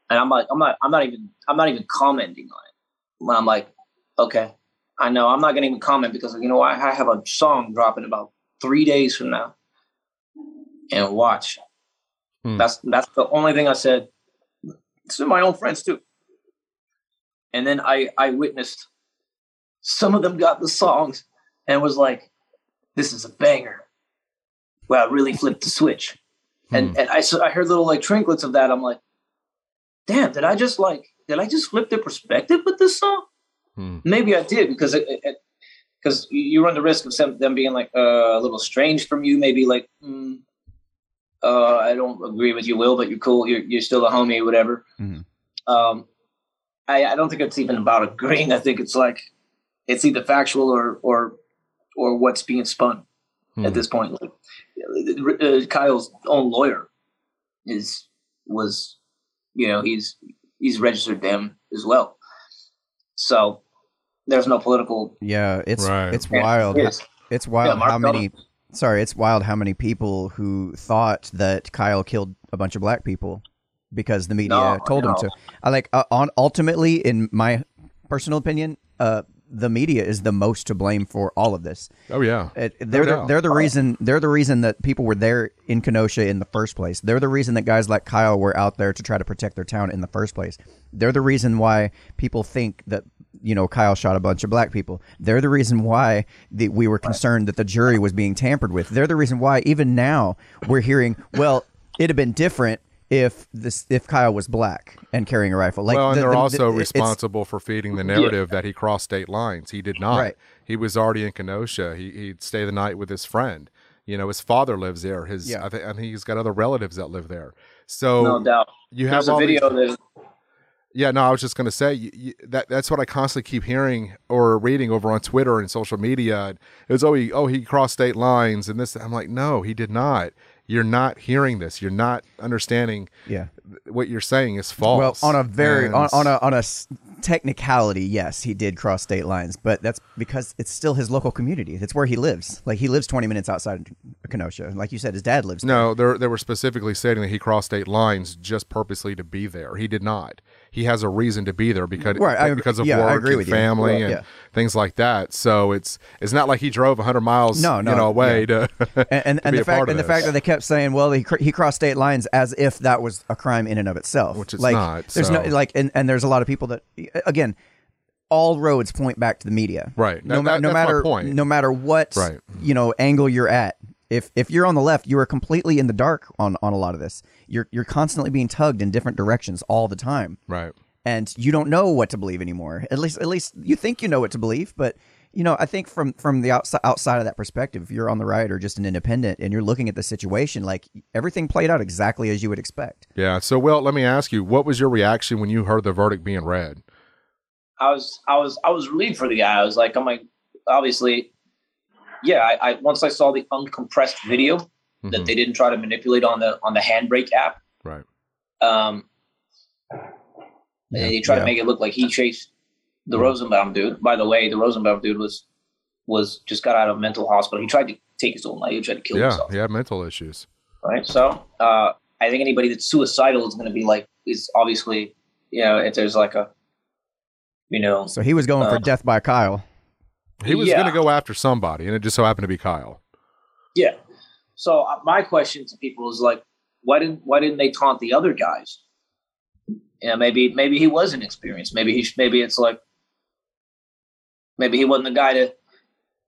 Speaker 6: and I'm like, I'm not, I'm not even, I'm not even commenting on it. When I'm like, okay, I know I'm not going to even comment because you know I, I have a song dropping about three days from now, and watch.
Speaker 2: Hmm.
Speaker 6: That's that's the only thing I said. To my own friends too. And then I I witnessed some of them got the songs and was like, "This is a banger." Wow, I really flipped the switch. And and I so I heard little like trinklets of that. I'm like, damn, did I just like did I just flip the perspective with this song?
Speaker 2: Hmm.
Speaker 6: Maybe I did because it. it because you run the risk of some, them being like uh, a little strange from you, maybe like, mm, uh, I don't agree with you, Will, but you're cool. You're you're still a homie, whatever.
Speaker 1: Mhm.
Speaker 6: Um, I, I don't think it's even about agreeing. I think it's like it's either factual or or or what's being spun
Speaker 2: Hmm.
Speaker 6: at this point. Like, uh, Kyle's own lawyer is was, you know, he's he's registered them as well. So there's no political.
Speaker 1: Yeah, it's
Speaker 2: Right.
Speaker 1: it's wild.
Speaker 6: Yes.
Speaker 1: It's wild
Speaker 6: Mark
Speaker 1: how many.
Speaker 6: Donovan.
Speaker 1: Sorry, it's wild how many people who thought that Kyle killed a bunch of black people because the media
Speaker 6: No,
Speaker 1: told him to. I like uh, on ultimately, in my personal opinion, uh, the media is the most to blame for all of this.
Speaker 2: Oh yeah.
Speaker 1: It, they're the, they're the reason they're the reason that people were there in Kenosha in the first place. They're the reason that guys like Kyle were out there to try to protect their town in the first place. They're the reason why people think that you know Kyle shot a bunch of black people. They're the reason why the, we were concerned that the jury was being tampered with. They're the reason why even now we're hearing, well, it'd have been different if this if Kyle was black and carrying a rifle. Like
Speaker 2: well, and
Speaker 1: the-
Speaker 2: they're
Speaker 1: the-
Speaker 2: also
Speaker 1: the-
Speaker 2: responsible for feeding the narrative that he crossed state lines. He did not.
Speaker 1: Right.
Speaker 2: He was already in Kenosha. He, he'd stay the night with his friend. You know, his father lives there. His
Speaker 1: Yeah.
Speaker 2: I, think, I think he's got other relatives that live there. So
Speaker 6: No doubt.
Speaker 2: you have
Speaker 6: There's a
Speaker 2: all these-
Speaker 6: that
Speaker 2: Yeah, no, I was just going to say you, you, that that's what I constantly keep hearing or reading over on Twitter and social media. It was oh he oh he crossed state lines and this. I'm like, no, he did not. You're not hearing this. You're not understanding
Speaker 1: yeah.
Speaker 2: what you're saying is false.
Speaker 1: Well, on a very
Speaker 2: And-
Speaker 1: on, on a on a technicality, yes, he did cross state lines, but that's because it's still his local community. It's where he lives. Like he lives 20 minutes outside of Kenosha. Like you said, his dad lives. there.
Speaker 2: No, they they were specifically stating that he crossed state lines just purposely to be there. He did not. He has a reason to be there because
Speaker 1: Right, I-
Speaker 2: because of
Speaker 1: yeah,
Speaker 2: work and family
Speaker 1: Yeah,
Speaker 2: and
Speaker 1: yeah.
Speaker 2: things like that. So it's it's not like he drove 100 miles
Speaker 1: No, no,
Speaker 2: you know away to
Speaker 1: And and,
Speaker 2: to
Speaker 1: and the fact and the fact that they kept saying, well, he cr- he crossed state lines as if that was a crime in and of itself,
Speaker 2: Which it's
Speaker 1: like,
Speaker 2: not,
Speaker 1: There's no like, and, and there's a lot of people that again. All roads point back to the media,
Speaker 2: Right.
Speaker 1: No,
Speaker 2: That-
Speaker 1: no matter no matter what
Speaker 2: Right.
Speaker 1: you know angle you're at. If if you're on the left, you are completely in the dark on on a lot of this. You're you're constantly being tugged in different directions all the time.
Speaker 2: right.
Speaker 1: and you don't know what to believe anymore. At least, at least you think you know what to believe, but you know, I think from from the outside outside of that perspective, if you're on the right or just an independent, and you're looking at the situation, like everything played out exactly as you would expect.
Speaker 2: Yeah. So, well, let me ask you, what was your reaction when you heard the verdict being read?
Speaker 6: I was I was I was relieved for the guy. I was like, I'm like, obviously, yeah. I, I once I saw the uncompressed video
Speaker 2: Mhm.
Speaker 6: that they didn't try to manipulate on the on the handbrake app.
Speaker 2: Right.
Speaker 6: Um, they try
Speaker 1: yeah.
Speaker 6: to make it look like he chased the Rosenbaum dude. By the way, the Rosenbaum dude was was just got out of mental hospital. He tried to take his own life. He tried to kill
Speaker 2: Yeah.
Speaker 6: himself.
Speaker 2: He had mental issues.
Speaker 6: Right. So uh, I think anybody that's suicidal is going to be like is obviously you know if there's like a you know
Speaker 1: So he was going for
Speaker 6: Uh,
Speaker 1: death by Kyle.
Speaker 2: He was
Speaker 6: Yeah.
Speaker 2: going to go after somebody, and it just so happened to be Kyle.
Speaker 6: Yeah. So uh, my question to people is like, why didn't why didn't they taunt the other guys? Yeah, maybe maybe he was inexperienced. Maybe he sh- maybe it's like maybe he wasn't the guy to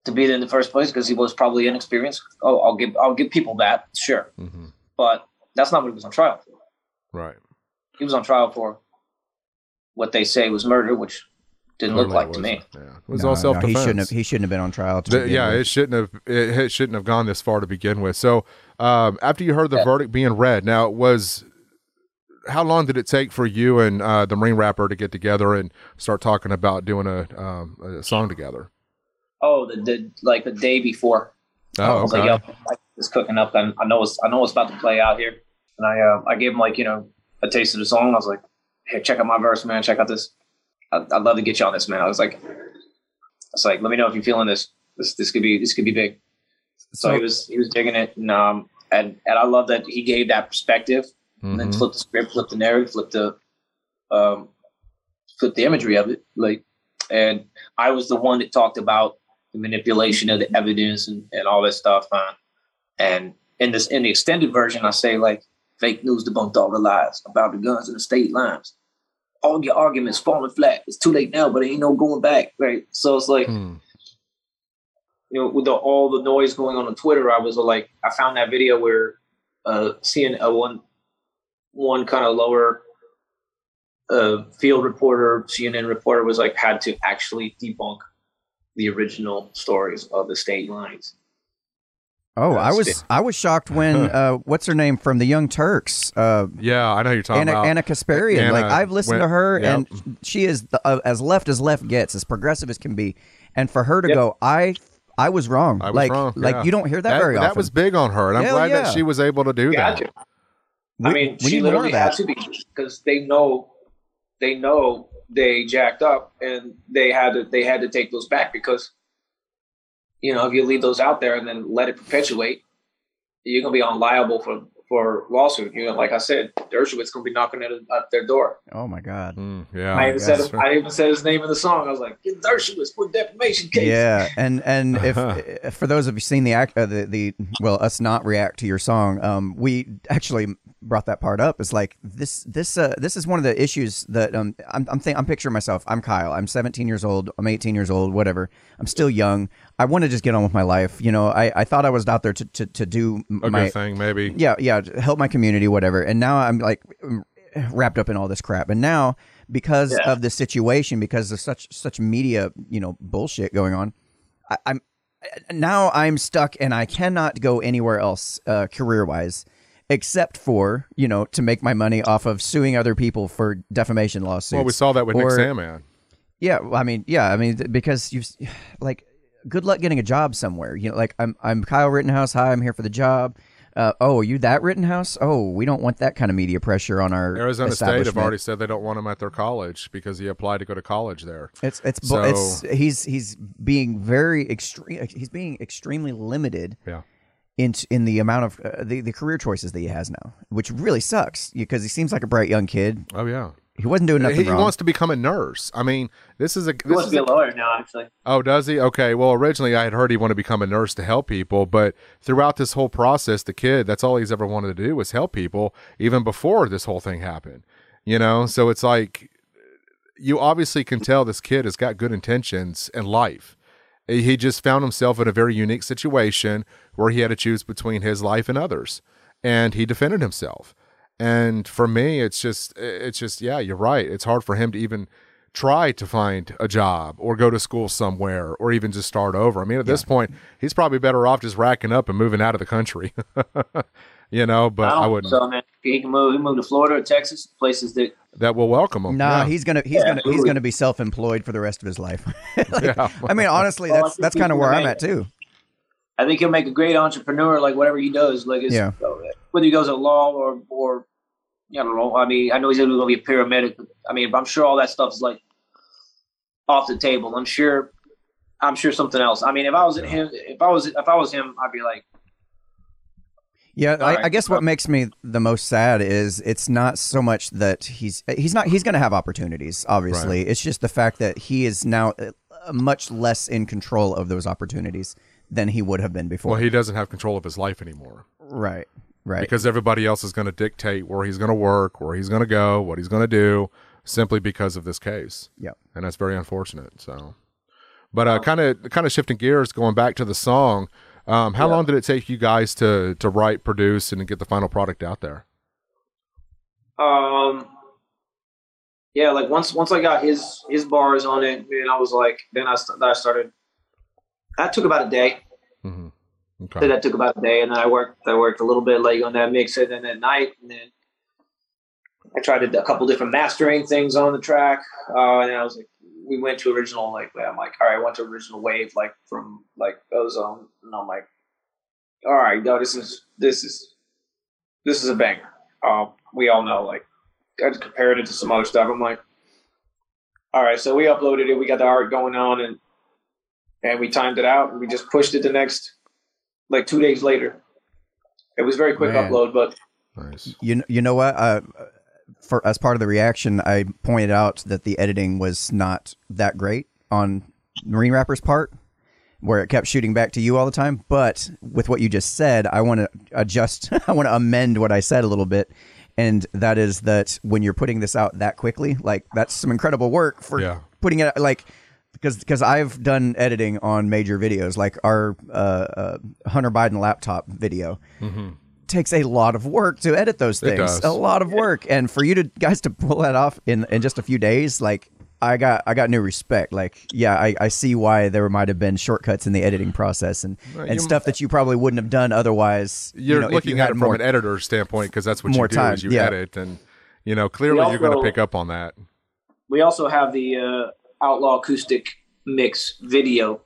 Speaker 6: to be there in the first place because he was probably inexperienced. Oh, I'll give I'll give people that sure,
Speaker 2: hmm
Speaker 6: but that's not what he was on trial for.
Speaker 2: Right.
Speaker 6: He was on trial for what they say was murder, which didn't look like to me.
Speaker 2: Yeah. It was
Speaker 1: No,
Speaker 2: all
Speaker 1: no,
Speaker 2: self
Speaker 1: he shouldn't have. He shouldn't have been on trial. To
Speaker 2: The-
Speaker 1: begin
Speaker 2: yeah,
Speaker 1: with.
Speaker 2: it shouldn't have. It, it shouldn't have gone this far to begin with. So, um, after you heard the
Speaker 6: Yeah.
Speaker 2: verdict being read, now it was how long did it take for you and uh, the Marine rapper to get together and start talking about doing a, um, a song together?
Speaker 6: Oh, the, the like the day before. I
Speaker 2: Oh,
Speaker 6: was
Speaker 2: okay.
Speaker 6: like, yo, it's cooking up. And I know it's I know it's about to play out here. And I uh, I gave him like you know a taste of the song. I was like, hey, check out my verse, man. Check out this. I'd, I'd love to get you on this, man. I was like, I was like, let me know if you're feeling this. This this could be this could be big. So, he was he was digging it, and um and and I love that he gave that perspective, and then
Speaker 2: Mhm.
Speaker 6: flipped the script, flipped the narrative, flipped the um flipped the imagery of it, like. And I was the one that talked about the manipulation of the evidence and, and all that stuff. Uh, and in this in the extended version, I say like fake news debunked all the lies about the guns and the state lines. All your arguments falling flat. It's too late now, but ain't no going back. Right. So it's like
Speaker 2: Hmm.
Speaker 6: you know, with the, all the noise going on on Twitter, I was like, I found that video where uh, seeing a one one kind of lower uh, field reporter, CNN reporter, was like had to actually debunk the original stories of the state lines.
Speaker 1: Oh, I was
Speaker 6: it.
Speaker 1: I was shocked when uh, what's her name from the Young Turks, uh,
Speaker 2: Yeah, I know you're talking
Speaker 1: Ana,
Speaker 2: about.
Speaker 1: Ana Kasparian.
Speaker 2: Ana
Speaker 1: like I've listened
Speaker 2: went-
Speaker 1: to her,
Speaker 2: yep.
Speaker 1: and she is the, uh, as left as left gets, as progressive as can be. And for her to
Speaker 6: Yep.
Speaker 1: go, I I was wrong.
Speaker 2: I was
Speaker 1: like
Speaker 2: wrong.
Speaker 1: like
Speaker 2: yeah.
Speaker 1: you don't hear that, very often.
Speaker 2: That was big on her, and I'm
Speaker 1: Hell
Speaker 2: glad
Speaker 1: yeah.
Speaker 2: that she was able to do that.
Speaker 6: I mean,
Speaker 1: we
Speaker 6: she
Speaker 1: need more
Speaker 6: literally
Speaker 1: of
Speaker 6: had to be because they know they know they jacked up and they had to they had to take those back because you know if you leave those out there and then let it perpetuate, you're gonna be on liable for for lawsuit. You know, like I said, Dershowitz gonna be knocking at, at their door.
Speaker 1: Oh my god.
Speaker 2: Mm, yeah,
Speaker 6: I even said
Speaker 2: that's
Speaker 6: I even said his name in the song. I was like, get Dershowitz for defamation case.
Speaker 1: Yeah, and and if uh, for those of you seen the act, uh, the the well, us not react to your song, um, we actually brought that part up. It's like this this uh this is one of the issues that um I'm I'm think, I'm picturing myself. I'm Kyle. I'm 17 years old. I'm 18 years old. Whatever. I'm still young. I want to just get on with my life. You know, I I thought I was out there to to to do
Speaker 2: a
Speaker 1: my
Speaker 2: good thing, maybe.
Speaker 1: yeah, yeah, help my community, whatever. And now I'm like wrapped up in all this crap. And now because
Speaker 6: Yeah.
Speaker 1: of the situation, because of such such media, you know, bullshit going on, I, I'm now I'm stuck and I cannot go anywhere else uh, career wise. Except for you know to make my money off of suing other people for defamation lawsuits.
Speaker 2: Well, we saw that with Nick
Speaker 1: Or-
Speaker 2: Sandmann.
Speaker 1: Yeah, well, I mean, yeah, I mean, because you've like, good luck getting a job somewhere. You know, like I'm, I'm Kyle Rittenhouse. Hi, I'm here for the job. Uh, oh, are you that Rittenhouse? Oh, we don't want that kind of media pressure on our
Speaker 2: Arizona State have already said they don't want him at their college because he applied to go to college there.
Speaker 1: It's it's
Speaker 2: So-
Speaker 1: it's he's he's being very extreme. He's being extremely limited
Speaker 2: Yeah.
Speaker 1: in in the amount of uh, the the career choices that he has now, which really sucks because he seems like a bright young kid.
Speaker 2: Oh yeah.
Speaker 1: He wasn't doing nothing
Speaker 2: He, he
Speaker 1: wrong.
Speaker 2: wants to become a nurse. I mean, this is a.
Speaker 6: He
Speaker 2: This
Speaker 6: wants
Speaker 2: is
Speaker 6: to be
Speaker 2: a
Speaker 6: a lawyer now, actually.
Speaker 2: Oh, does he? Okay. Well, originally I had heard he wanted to become a nurse to help people, but throughout this whole process, the kid, that's all he's ever wanted to do was help people, even before this whole thing happened. You know, so it's like you obviously can tell this kid has got good intentions in life. He just found himself in a very unique situation where he had to choose between his life and others, and he defended himself. And for me, it's just, it's just, yeah, you're right. It's hard for him to even try to find a job or go to school somewhere or even just start over. I mean, at this point, he's probably better off just racking up and moving out of the country. you know, but I,
Speaker 6: don't
Speaker 2: wouldn't.
Speaker 6: So man, he can move. He can move to Florida or Texas, places that
Speaker 2: that will welcome him.
Speaker 1: Nah,
Speaker 2: yeah.
Speaker 1: he's gonna he's
Speaker 6: Yeah,
Speaker 1: gonna he's gonna be self employed for the rest of his life. Like,
Speaker 2: Yeah.
Speaker 1: I mean, honestly,
Speaker 6: Well,
Speaker 1: that's
Speaker 6: think
Speaker 1: that's kind of where I'm at too.
Speaker 6: I think he'll make a great entrepreneur. Like whatever he does, like it's,
Speaker 1: Yeah.
Speaker 6: whether he goes at law or or I don't know. I mean, I know he's going to be a paramedic. But, I mean, I'm sure all that stuff is like off the table. I'm sure. I'm sure something else. I mean, if I was at him, if I was if I was him, I'd be like,
Speaker 1: Yeah, I,
Speaker 6: right.
Speaker 1: I guess what makes me the most sad is it's not so much that he's he's not he's going to have opportunities. Obviously, it's just the fact that he is now uh, much less in control of those opportunities than he would have been before.
Speaker 2: well, he doesn't have control of his life anymore.
Speaker 1: right, right.
Speaker 2: because everybody else is going to dictate where he's going to work, where he's going to go, what he's going to do, simply because of this case.
Speaker 1: Yep.
Speaker 2: and that's very unfortunate. So, but uh, kind of kind of shifting gears, going back to the song. Um, how long did it take you guys to to write, produce, and get the final product out there?
Speaker 6: um, yeah, like once once I got his his bars on it, man, I was like, then I st- I started. That took about a day.
Speaker 2: hmm
Speaker 6: So that took about a day, and then I worked. I worked a little bit late on that mix, and then at night, and then I tried a couple different mastering things on the track. Uh, and I was like, we went to original. Like, I'm like, all right, I went to original wave, like from like Ozone, and I'm like, all right, no, this is this is this is a banger. Um, we all know, like, I just compared it to some other stuff. I'm like, all right, so we uploaded it. We got the art going on, and and we timed it out, and we just pushed it the next like two days later. It was very quick
Speaker 1: Man.
Speaker 6: upload, but
Speaker 2: Nice.
Speaker 1: You you know what? Uh, for as part of the reaction, I pointed out that the editing was not that great on Marine Rapper's part, where it kept shooting back to you all the time. But with what you just said, I want to adjust. I want to amend what I said a little bit, and that is that when you're putting this out that quickly, like that's some incredible work for
Speaker 2: Yeah.
Speaker 1: putting it like because because I've done editing on major videos, like our uh, uh, Hunter Biden laptop video. Takes a lot of work to edit those
Speaker 2: Mm-hmm. It
Speaker 1: things.
Speaker 2: does.
Speaker 1: A lot of work, and for you to guys to pull that off in in just a few days, like I got I got new respect. Like, yeah, I, I see why there might have been shortcuts in the editing process and
Speaker 2: Right,
Speaker 1: and stuff that you probably wouldn't have done otherwise. you
Speaker 2: You're
Speaker 1: know,
Speaker 2: looking
Speaker 1: you
Speaker 2: at
Speaker 1: had
Speaker 2: it from
Speaker 1: more
Speaker 2: an editor's standpoint because that's what
Speaker 1: more
Speaker 2: you do
Speaker 1: time,
Speaker 2: is you
Speaker 1: yeah.
Speaker 2: edit, and you know clearly
Speaker 6: We
Speaker 2: you're going to pick up on that.
Speaker 6: we also have the uh, outlaw acoustic mix video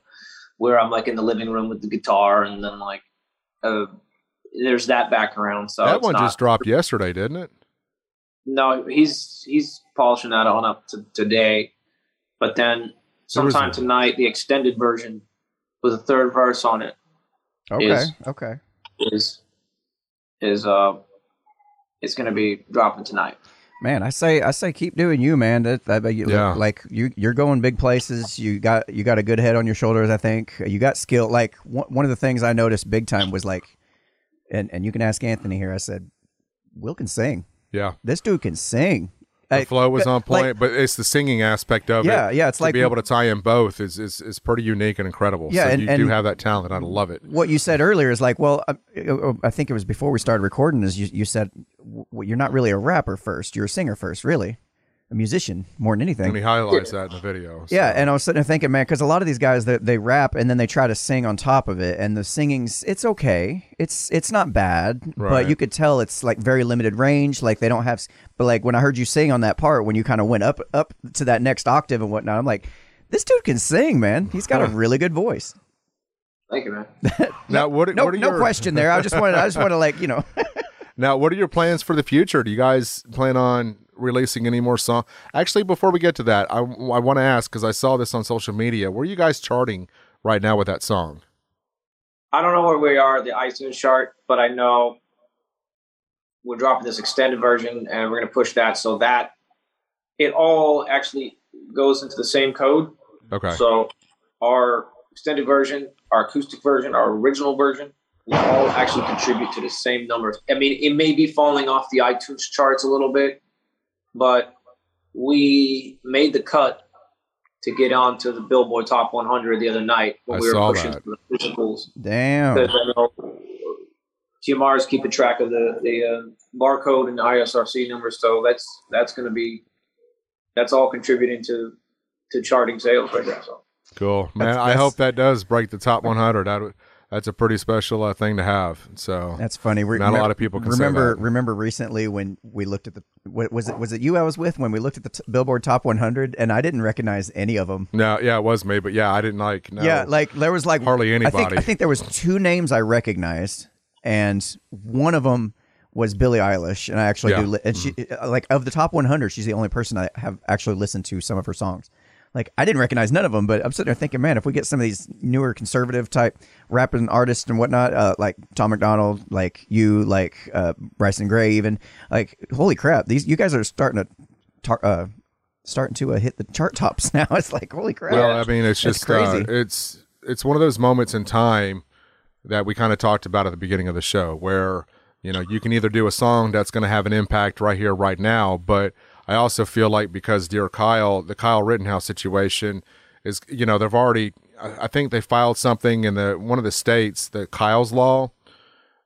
Speaker 6: where I'm like in the living room with the guitar and then like uh, there's that background. So
Speaker 2: that one
Speaker 6: not-
Speaker 2: just dropped yesterday, didn't it?
Speaker 6: no, he's he's polishing that on up to today. But then sometime tonight, the extended version with a third verse on it
Speaker 1: Okay,
Speaker 6: is-
Speaker 1: okay.
Speaker 6: is is uh it's gonna be dropping tonight.
Speaker 1: Man, I say, I say, keep doing you, man. That, that you,
Speaker 2: Yeah.
Speaker 1: like you, you're going big places. You got, you got a good head on your shoulders. I think you got skill. Like one, one of the things I noticed big time was like, and and you can ask Anthony here. I said, Will can sing.
Speaker 2: Yeah,
Speaker 1: This dude can sing.
Speaker 2: The
Speaker 1: Like,
Speaker 2: flow was on
Speaker 1: like-
Speaker 2: point, but it's the singing aspect of
Speaker 1: Yeah,
Speaker 2: it.
Speaker 1: yeah, yeah. it's
Speaker 2: to
Speaker 1: like-
Speaker 2: be able to tie in both is is, is pretty unique and incredible.
Speaker 1: Yeah,
Speaker 2: so
Speaker 1: and-
Speaker 2: you do have that talent. I love it.
Speaker 1: what you said earlier is like, well, um, I, oh, I think it was before we started recording. Is you, you said well, you're not really a rapper first. You're a singer first, really, a musician more than anything.
Speaker 2: And he highlights that in the video. so.
Speaker 1: Yeah, and I was sitting there thinking, man, because a lot of these guys they, they rap and then they try to sing on top of it, and the singing's it's okay, it's it's not bad,
Speaker 2: Right.
Speaker 1: but you could tell it's like very limited range. Like they don't have, but like when I heard you sing on that part, when you kind of went up up to that next octave and whatnot, I'm like, this dude can sing, man. He's got a really good voice.
Speaker 6: Thank you, man.
Speaker 2: now what?
Speaker 1: No,
Speaker 2: what are
Speaker 1: no
Speaker 2: your,
Speaker 1: question there. I just wanted, I just want to like you know.
Speaker 2: Now, what are your plans for the future? Do you guys plan on releasing any more songs? Actually, before we get to that, I, I want to ask because I saw this on social media. Where are you guys charting right now with that song?
Speaker 6: I don't know where we are the iTunes chart, but I know we're dropping this extended version and we're going to push that so that it all actually goes into the same code.
Speaker 2: Okay.
Speaker 6: So our extended version, our acoustic version, our original version will all actually contribute to the same numbers. I mean, it may be falling off the iTunes charts a little bit, but we made the cut to get onto the Billboard Top 100 the other night when
Speaker 2: I
Speaker 6: we were
Speaker 2: saw
Speaker 6: pushing
Speaker 2: that.
Speaker 6: the physicals
Speaker 1: Damn.
Speaker 6: because I know TMR is keeping track of the the uh, barcode and the ISRC numbers, so that's that's going to be that's all contributing to to charting sales right there. So
Speaker 2: Cool, man.
Speaker 1: That's-
Speaker 2: I
Speaker 1: that's-
Speaker 2: hope that does break the top 100. That would, that's a pretty special uh, thing to have. So
Speaker 1: That's funny. Re-
Speaker 2: Not a lot of people can say
Speaker 1: remember.
Speaker 2: that.
Speaker 1: Remember recently when we looked at the what, was it was it you I was with when we looked at the t- Billboard Top 100 and I didn't recognize any of them.
Speaker 2: no, yeah, it was me, but yeah, I didn't like. No,
Speaker 1: Yeah, like there was like
Speaker 2: Hardly
Speaker 1: I think,
Speaker 2: anybody.
Speaker 1: I think there was two names I recognized, and one of them was Billie Eilish, and I actually
Speaker 2: Yeah.
Speaker 1: do. Li- and she
Speaker 2: Mm-hmm.
Speaker 1: like of the top 100, she's the only person I have actually listened to some of her songs. Like I didn't recognize none of them, but I'm sitting there thinking, man, if we get some of these newer conservative type rapping artists and whatnot, uh, like Tom MacDonald, like you, like uh, Bryson Gray, even like holy crap, these you guys are starting to tar- uh, starting to uh, hit the chart tops now. It's like holy crap.
Speaker 2: Well, I mean, it's just uh,
Speaker 1: crazy.
Speaker 2: it's it's one of those moments in time that we kind of talked about at the beginning of the show, where you know you can either do a song that's going to have an impact right here, right now, but I also feel like because dear Kyle, the Kyle Rittenhouse situation is, you know, they've already, I think they filed something in the one of the states, the Kyle's law,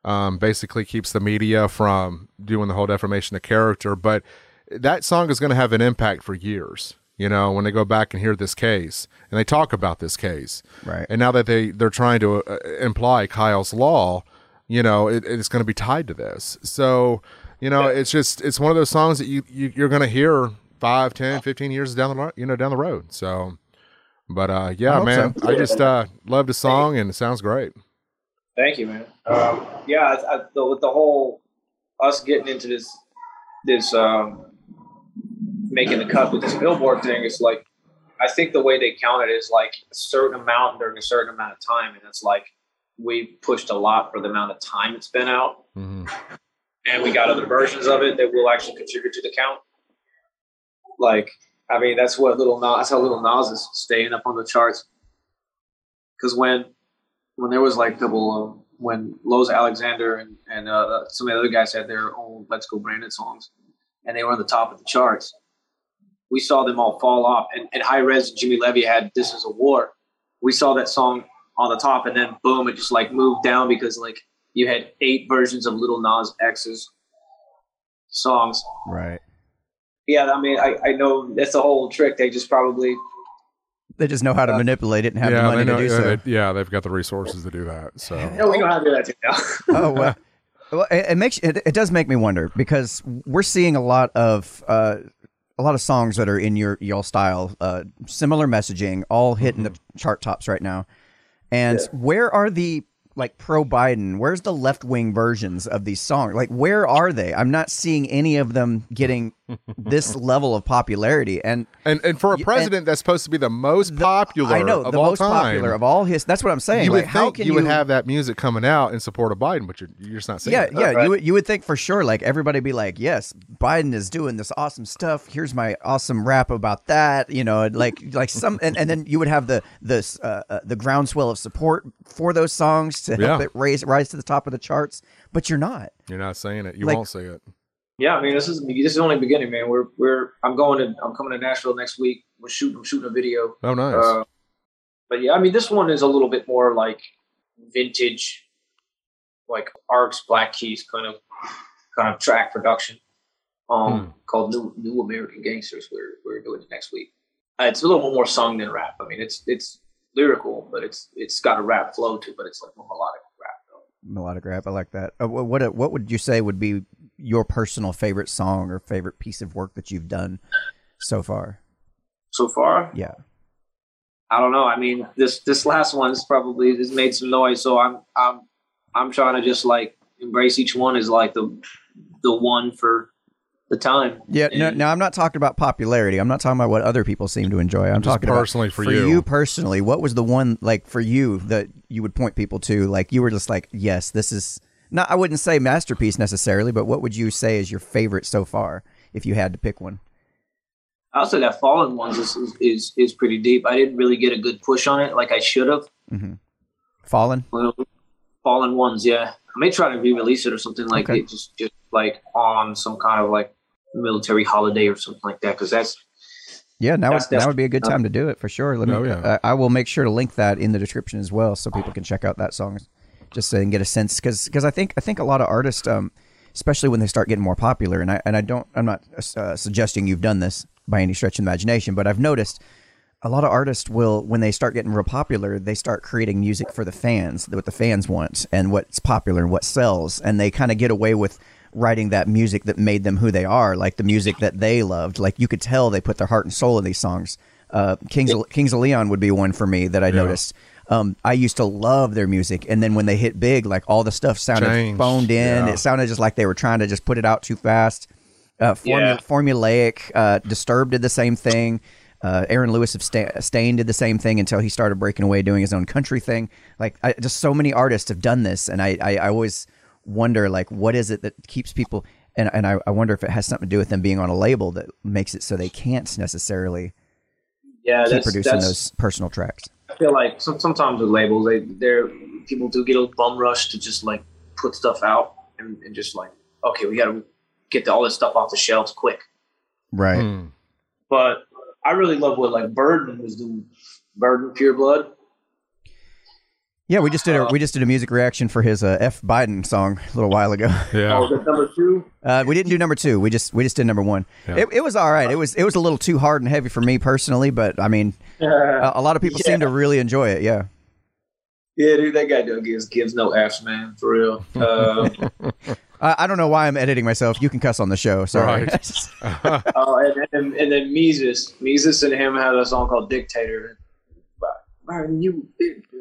Speaker 2: um, basically keeps the media from doing the whole defamation of character. But that song is going to have an impact for years. You know, when they go back and hear this case and they talk about this case,
Speaker 1: Right.
Speaker 2: And now that they they're trying to uh, imply Kyle's law, you know, it, it's going to be tied to this. So, you know, it's just it's one of those songs that you, you you're going to hear 5, 10, 15 years down the you know down the road. So, but uh, yeah,
Speaker 1: hope
Speaker 2: man,
Speaker 1: so.
Speaker 2: I just uh, love the song and it sounds great.
Speaker 6: thank you, man. Um, yeah, I, I, the, with the whole us getting into this this um, making the cut with this billboard thing, it's like I think the way they count it is like a certain amount during a certain amount of time, and it's like we pushed a lot for the amount of time it's been out,
Speaker 2: hmm
Speaker 6: and we got other versions of it that will actually contribute to the count. Like, I mean, that's what Lil Nas, that's how Lil Nas is staying up on the charts. Because when when there was like couple of when Loza Alexander and and uh, some of the other guys had their own Let's Go Brandon songs, and they were on the top of the charts. we saw them all fall off. And, and Hi-Rez and Jimmy Levy had This Is a War. We saw that song on the top, and then boom, it just like moved down because like you had eight versions of Lil Nas X's songs.
Speaker 1: Right.
Speaker 6: Yeah, I mean, I, I know that's the whole trick. They just probably
Speaker 1: They just know how to
Speaker 6: Uh,
Speaker 1: manipulate it and have the money
Speaker 2: know,
Speaker 1: to do
Speaker 2: yeah,
Speaker 1: so.
Speaker 2: they- yeah, they've got the resources to do that. So
Speaker 6: yeah, we know how to do that too now.
Speaker 1: oh well, well it, it makes it, it does make me wonder because we're seeing a lot of uh, a lot of songs that are in your y'all style, uh, similar messaging, all hitting the chart tops right now. And where are the like pro Biden? Where's the left wing versions of these songs? Like where are they? I'm not seeing any of them getting this level of popularity. And
Speaker 2: and and for a
Speaker 1: You-
Speaker 2: president that's supposed to be the most popular
Speaker 1: I know
Speaker 2: of
Speaker 1: the
Speaker 2: all
Speaker 1: most
Speaker 2: time,
Speaker 1: popular of all his. That's what I'm saying.
Speaker 2: you
Speaker 1: like
Speaker 2: would
Speaker 1: how
Speaker 2: think
Speaker 1: can
Speaker 2: you would have that music coming out in support of Biden, but you're you're just not seeing
Speaker 1: Yeah,
Speaker 2: it.
Speaker 1: yeah.
Speaker 6: Right.
Speaker 1: You would you would think for sure, like everybody be like, yes, Biden is doing this awesome stuff. Here's my awesome rap about that. You know, like like some, and, and then you would have the this uh, uh, the groundswell of support for those songs to help
Speaker 2: Yeah.
Speaker 1: it raise rise to the top of the charts. But you're not.
Speaker 2: You're not saying it. You
Speaker 1: Like-
Speaker 2: won't say it.
Speaker 6: Yeah, I mean, this is this is only beginning, man. We're we're I'm going to I'm coming to Nashville next week. We're shooting I'm shooting a video.
Speaker 2: Oh, nice.
Speaker 6: Uh, but yeah, I mean, this one is a little bit more like vintage, like Arcs Black Keys kind of kind of track production. Um,
Speaker 2: Hmm.
Speaker 6: called New New American Gangsters. We're we're doing it next week. Uh, it's a little more sung than rap. I mean, it's it's lyrical, but it's it's got a rap flow to, it, but it's like more melodic.
Speaker 1: Melodic rap. I like that. Uh, what what would you say would be your personal favorite song or favorite piece of work that you've done so far?
Speaker 6: So far,
Speaker 1: Yeah.
Speaker 6: I don't know. I mean, this this last one is probably has made some noise, so I'm I'm I'm trying to just like embrace each one as like the the one for the time.
Speaker 1: Yeah, no,
Speaker 6: And-
Speaker 1: no, I'm not talking about popularity. I'm not talking about what other people seem to enjoy. I'm talking
Speaker 2: personally
Speaker 1: about
Speaker 2: for
Speaker 1: for
Speaker 2: you.
Speaker 1: you personally. What was the one like for you that you would point people to? Like you were just like, yes, this is not. I wouldn't say masterpiece necessarily, but what would you say is your favorite so far if you had to pick one?
Speaker 6: I'll say that Fallen Ones is, is is is pretty deep. I didn't really get a good push on it like I should have.
Speaker 1: hmm Fallen.
Speaker 6: Well, Fallen Ones, yeah. I may try to re-release it or something like
Speaker 1: Okay.
Speaker 6: it, just just like on some kind of like military holiday or something like that. Because that's
Speaker 1: Yeah, now would,
Speaker 6: That's
Speaker 1: that would be a good time to do it for sure. Let me,
Speaker 2: Oh, yeah.
Speaker 1: I, I will make sure to link that in the description as well, so people can check out that song, just so they can get a sense. Because I think I think a lot of artists, um, especially when they start getting more popular, and I and I don't, I'm not uh, suggesting you've done this by any stretch of the imagination, but I've noticed a lot of artists will, when they start getting real popular, they start creating music for the fans, what the fans want, and what's popular and what sells, and they kind of get away with writing that music that made them who they are, like the music that they loved. Like you could tell they put their heart and soul in these songs. Uh, Kings of, Kings of Leon would be one for me that I noticed. Um, I used to love their music, and then when they hit big, like all the stuff sounded
Speaker 2: Changed,
Speaker 1: phoned in.
Speaker 2: yeah.
Speaker 1: It sounded just like they were trying to just put it out too fast. Uh, formu-
Speaker 6: Yeah.
Speaker 1: Formulaic. Uh, Disturbed did the same thing. Uh, Aaron Lewis of Sta- Staind did the same thing until he started breaking away, doing his own country thing. Like, I, just so many artists have done this, and I, I, I always wonder, like, what is it that keeps people? And, and I, I wonder if it has something to do with them being on a label that makes it so they can't necessarily
Speaker 6: yeah,
Speaker 1: keep
Speaker 6: that's,
Speaker 1: producing
Speaker 6: that's,
Speaker 1: those personal tracks.
Speaker 6: I feel like some, sometimes with labels, they they're people do get a bum rush to just like put stuff out and, and just like okay, we got to get the, all this stuff off the shelves quick.
Speaker 1: Right.
Speaker 2: Hmm.
Speaker 6: But I really love what like Burden was doing. Burden, Pure Blood.
Speaker 1: Yeah, we just did a
Speaker 6: Uh,
Speaker 1: we just did a music reaction for his uh, F Biden song a little while ago.
Speaker 2: Yeah.
Speaker 6: Oh, the number two.
Speaker 1: Uh, we didn't do number two. We just we just did number one.
Speaker 2: Yeah.
Speaker 1: It, it was all right. It was it was a little too hard and heavy for me personally, but I mean, a, a lot of people seem to really enjoy it. Yeah.
Speaker 6: Yeah, dude, that guy don't gives gives no f's, man, for real. Uh,
Speaker 1: I, I don't know why I'm editing myself. You can cuss on the show. Sorry.
Speaker 2: Right.
Speaker 6: oh, and then and then Mises, Mises and him had a song called Dictator. Man, you, you, you.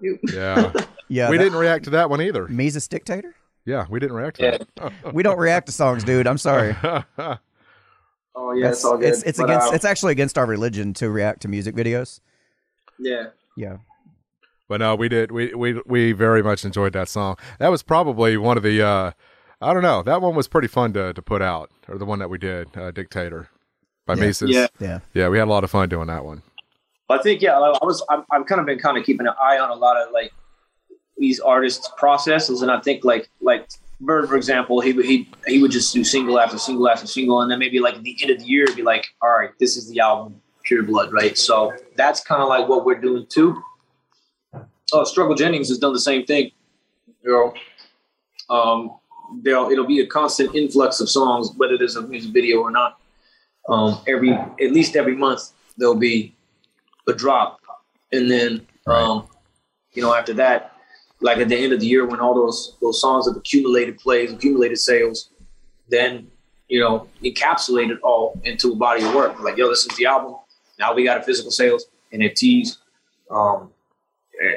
Speaker 2: Yeah.
Speaker 1: yeah.
Speaker 2: we
Speaker 1: that-
Speaker 2: didn't react to that one either.
Speaker 1: Mises dictator.
Speaker 2: Yeah, we didn't react to that
Speaker 1: We don't react to songs, dude. I'm sorry.
Speaker 6: Oh yeah,
Speaker 1: That's-
Speaker 6: it's all good.
Speaker 1: it's it's
Speaker 6: But,
Speaker 1: against
Speaker 6: uh,
Speaker 1: it's actually against our religion to react to music videos.
Speaker 6: yeah.
Speaker 1: Yeah.
Speaker 2: But no, we did. We we we very much enjoyed that song. That was probably one of the. uh I don't know. That one was pretty fun to to put out, or the one that we did, uh, "Dictator" by
Speaker 1: Yeah.
Speaker 2: Mises.
Speaker 6: Yeah.
Speaker 1: Yeah.
Speaker 2: yeah, we had a lot of fun doing that one.
Speaker 6: I think yeah, I was I'm, I've kind of been kind of keeping an eye on a lot of like these artists' processes, and I think like like Bird, for example, he he he would just do single after single after single, and then maybe like at the end of the year, be like, all right, this is the album, Pure Blood, right? So that's kind of like what we're doing too. Oh, Struggle Jennings has done the same thing. You know, um, they'll it'll be a constant influx of songs, whether there's a music video or not. Um, every at least every month there'll be a drop, and then um, you know after that, like at the end of the year when all those those songs have accumulated plays, accumulated sales, then you know encapsulate it all into a body of work. Like yo, this is the album. Now we got a physical sales, NFTs, um,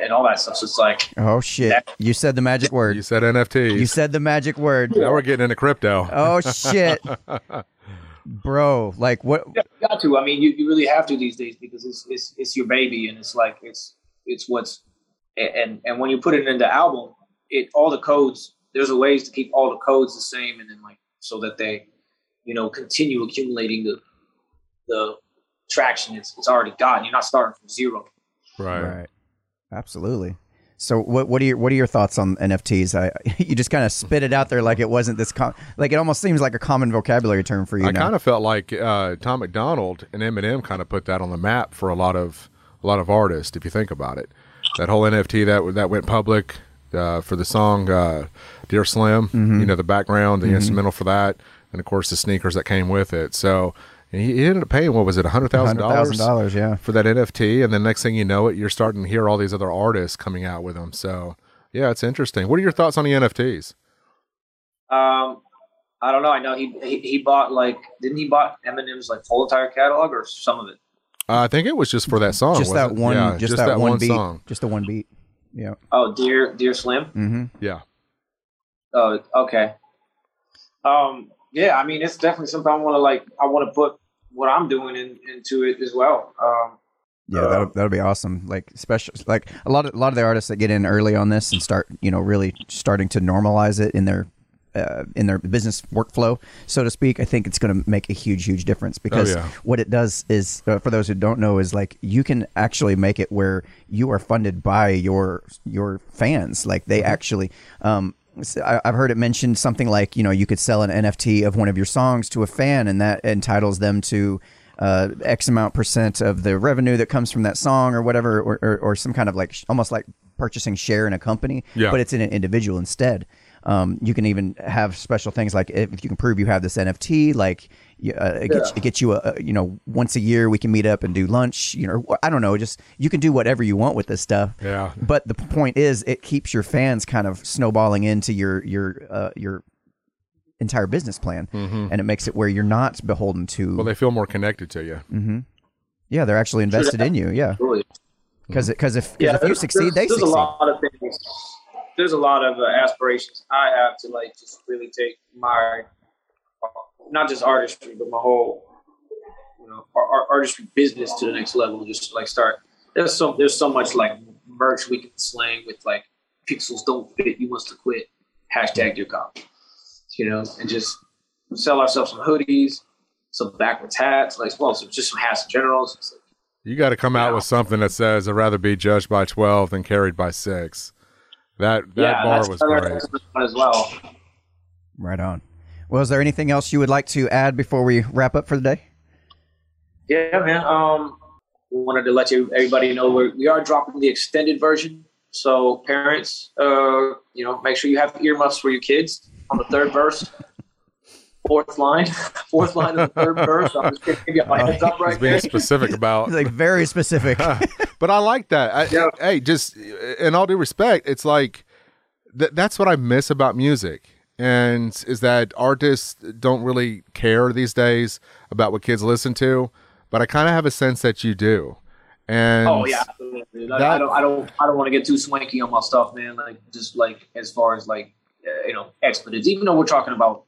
Speaker 6: and all that stuff. So it's like
Speaker 1: Oh shit! You said the magic word.
Speaker 2: You said NFTs.
Speaker 1: You said the magic word.
Speaker 2: now we're getting into crypto.
Speaker 1: Oh shit, bro! Like what?
Speaker 6: Yeah, you got to. I mean, you, you really have to these days because it's it's it's your baby, and it's like it's it's what's and and when you put it in the album, it all the codes. There's a ways to keep all the codes the same, and then like so that they, you know, continue accumulating the the traction it's it's already got. You're not starting from zero.
Speaker 2: Right.
Speaker 1: Right. Absolutely. So what what are your what are your thoughts on NFTs? I you just kind of spit it out there like it wasn't this com- like it almost seems like a common vocabulary term for you
Speaker 2: I kind of felt like uh, Tom MacDonald and Eminem kind of put that on the map for a lot of a lot of artists. If you think about it, that whole NFT that that went public uh, for the song uh, "Dear Slim,"
Speaker 1: Mm-hmm.
Speaker 2: you know the background, the instrumental for that, and of course the sneakers that came with it. So he, he ended up paying what was it, hundred thousand
Speaker 1: hundred thousand
Speaker 2: dollars
Speaker 1: dollars. Yeah.
Speaker 2: for that NFT, and then next thing you know it, you're starting to hear all these other artists coming out with them. So yeah, it's interesting. What are your thoughts on the NFTs?
Speaker 6: Um, I don't know. I know he, he he bought like didn't he bought Eminem's like full entire catalog or some of it?
Speaker 2: Uh, I think it was just for that song.
Speaker 1: just that one.
Speaker 2: Yeah,
Speaker 1: just, that, one beat.
Speaker 2: song.
Speaker 1: Just the one beat. Yeah.
Speaker 6: Oh, dear dear Slim.
Speaker 1: Mm-hmm.
Speaker 2: Yeah.
Speaker 6: Oh, okay. Um, yeah, I mean, it's definitely something I want to like. I want to put what I'm doing in, into it as well. Um,
Speaker 1: Yeah, that'll that'll be awesome. Like special, like a lot of a lot of the artists that get in early on this and start, you know, really starting to normalize it in their uh, in their business workflow, so to speak. I think it's going to make a huge, huge difference because
Speaker 2: yeah.
Speaker 1: what it does is, uh, for those who don't know, is like you can actually make it where you are funded by your your fans. Like they actually. Um, so I- I've heard it mentioned something like you know you could sell an NFT of one of your songs to a fan, and that entitles them to uh, X amount percent of the revenue that comes from that song or whatever, or, or, or some kind of like almost like purchasing share in a company,
Speaker 2: Yeah.
Speaker 1: but it's in an individual instead. Um, you can even have special things like if you can prove you have this NFT, like uh, it, gets, it gets you a, a you know once a year we can meet up and do lunch. You know, I don't know, just you can do whatever you want with this stuff.
Speaker 2: Yeah.
Speaker 1: But the point is, it keeps your fans kind of snowballing into your your uh, your entire business plan, and it makes it where you're not beholden to.
Speaker 2: Mm-hmm. Well, they feel more connected to you.
Speaker 1: Mm. yeah, they're actually invested in you. Yeah,
Speaker 6: really.
Speaker 1: because because if 'cause
Speaker 6: Yeah,
Speaker 1: if you
Speaker 6: there's-
Speaker 1: succeed, they
Speaker 6: there's, there's
Speaker 1: succeed.
Speaker 6: a lot of things. There's a lot of uh, aspirations I have to like just really take my not just artistry, but my whole you know our, our artistry business to the next level. Just like start. There's so there's so much like merch we can slang with like pixels don't fit. You must have quit. Hashtag your cop. You know, and just sell ourselves some hoodies, some backwards hats, like well, so just some hats in general. So like,
Speaker 2: You got to come out with something that says, "I'd rather be judged by twelve than carried by 6. That that
Speaker 6: yeah,
Speaker 2: bar
Speaker 6: that's
Speaker 2: was
Speaker 6: another
Speaker 2: great.
Speaker 6: one as well.
Speaker 1: Right on. Well, is there anything else you would like to add before we wrap up for the day?
Speaker 6: Yeah, man. Um, wanted to let you everybody know we're, we are dropping the extended version. So parents, uh, you know, make sure you have earmuffs for your kids on the third verse, fourth line, fourth line of the third verse. I'm just gonna give you my heads up right
Speaker 2: He's being
Speaker 6: there.
Speaker 2: specific about.
Speaker 1: Like very specific.
Speaker 2: but I like that. I,
Speaker 6: Yeah.
Speaker 2: Hey, just in all due respect, it's like th- that's what I miss about music, and is that artists don't really care these days about what kids listen to, but I kind of have a sense that you do. And
Speaker 6: Oh yeah, absolutely. Like,
Speaker 2: that-
Speaker 6: I don't, I don't, I don't want to get too swanky on my stuff, man. Like just like as far as like uh, you know expletives, even though we're talking about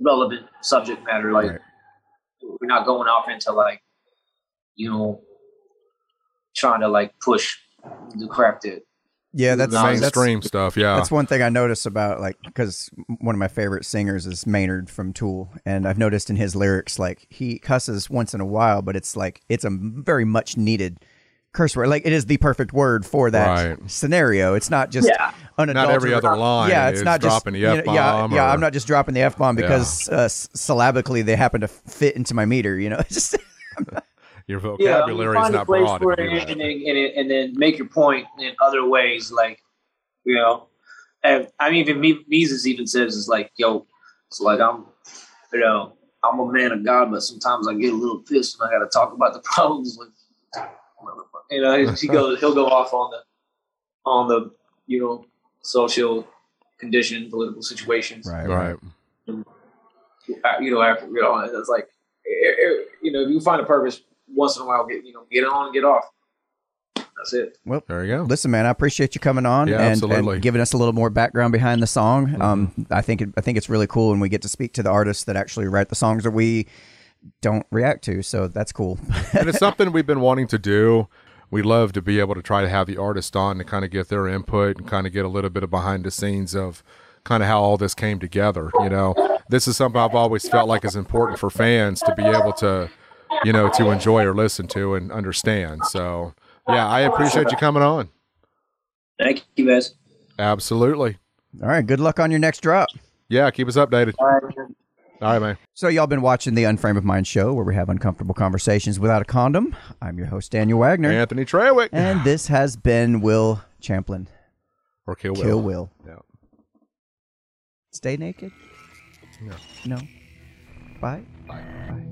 Speaker 6: relevant subject matter, like
Speaker 1: Right.
Speaker 6: we're not going off into like you know trying to like push the crap that
Speaker 1: yeah, that's
Speaker 2: the
Speaker 1: that's-
Speaker 2: mainstream stuff. Yeah,
Speaker 1: That's one thing I notice about like because one of my favorite singers is Maynard from Tool, and I've noticed in his lyrics like he cusses once in a while, but it's like it's a very much needed curse word. Like it is the perfect word for that
Speaker 2: Right.
Speaker 1: scenario. It's not just
Speaker 6: Yeah.
Speaker 1: unadulterated.
Speaker 2: Not every other line
Speaker 1: Yeah, it's
Speaker 2: is
Speaker 1: not just
Speaker 2: dropping the
Speaker 1: you know, yeah,
Speaker 2: F-bomb
Speaker 1: yeah.
Speaker 2: or-
Speaker 1: I'm not just dropping the f bomb
Speaker 2: Yeah.
Speaker 1: because uh, syllabically they happen to fit into my meter. You know, it's just
Speaker 2: Your
Speaker 6: Yeah,
Speaker 2: vocabulary is
Speaker 6: find a
Speaker 2: not
Speaker 6: place
Speaker 2: broad.
Speaker 6: for
Speaker 2: if you do
Speaker 6: it
Speaker 2: that.
Speaker 6: and then, and, and then make your point in other ways. Like, you know, and I mean, even Mises even says it's like, yo, it's like I'm, you know, I'm a man of God, but sometimes I get a little pissed and I got to talk about the problems with, you know, he goes, he'll go off on the, on the, you know, social condition, political situations.
Speaker 1: right,
Speaker 2: Right.
Speaker 6: Uh, you know, after, you know, it's like, eh, eh, you know, if you find a purpose once in a while, get, you know, get on and get off. That's it.
Speaker 1: Well,
Speaker 2: There you go.
Speaker 1: listen, man, I appreciate you coming on
Speaker 2: Yeah,
Speaker 1: and, and giving us a little more background behind the song.
Speaker 2: Mm-hmm.
Speaker 1: Um, I think it, I think it's really cool when we get to speak to the artists that actually write the songs that we don't react to. So that's cool.
Speaker 2: and it's something we've been wanting to do. We love to be able to try to have the artist on to kind of get their input and kind of get a little bit of behind the scenes of kind of how all this came together. You know, this is something I've always felt like is important for fans to be able to, you know, to enjoy or listen to and understand. So, yeah, I appreciate you coming on.
Speaker 6: Thank you, guys.
Speaker 2: Absolutely.
Speaker 1: All right, good luck on your next drop.
Speaker 2: Yeah, keep us updated.
Speaker 6: All right.
Speaker 2: All right, man.
Speaker 1: So y'all been watching the Unframe of Mind show where we have uncomfortable conversations without a condom. I'm your host Daniel Wagner,
Speaker 2: Anthony Trewick.
Speaker 1: and this has been Will Champlin.
Speaker 2: or Kill Will.
Speaker 1: Kill Will.
Speaker 2: Yeah.
Speaker 1: Stay naked.
Speaker 2: No.
Speaker 1: No. Bye.
Speaker 2: Bye.
Speaker 1: Bye.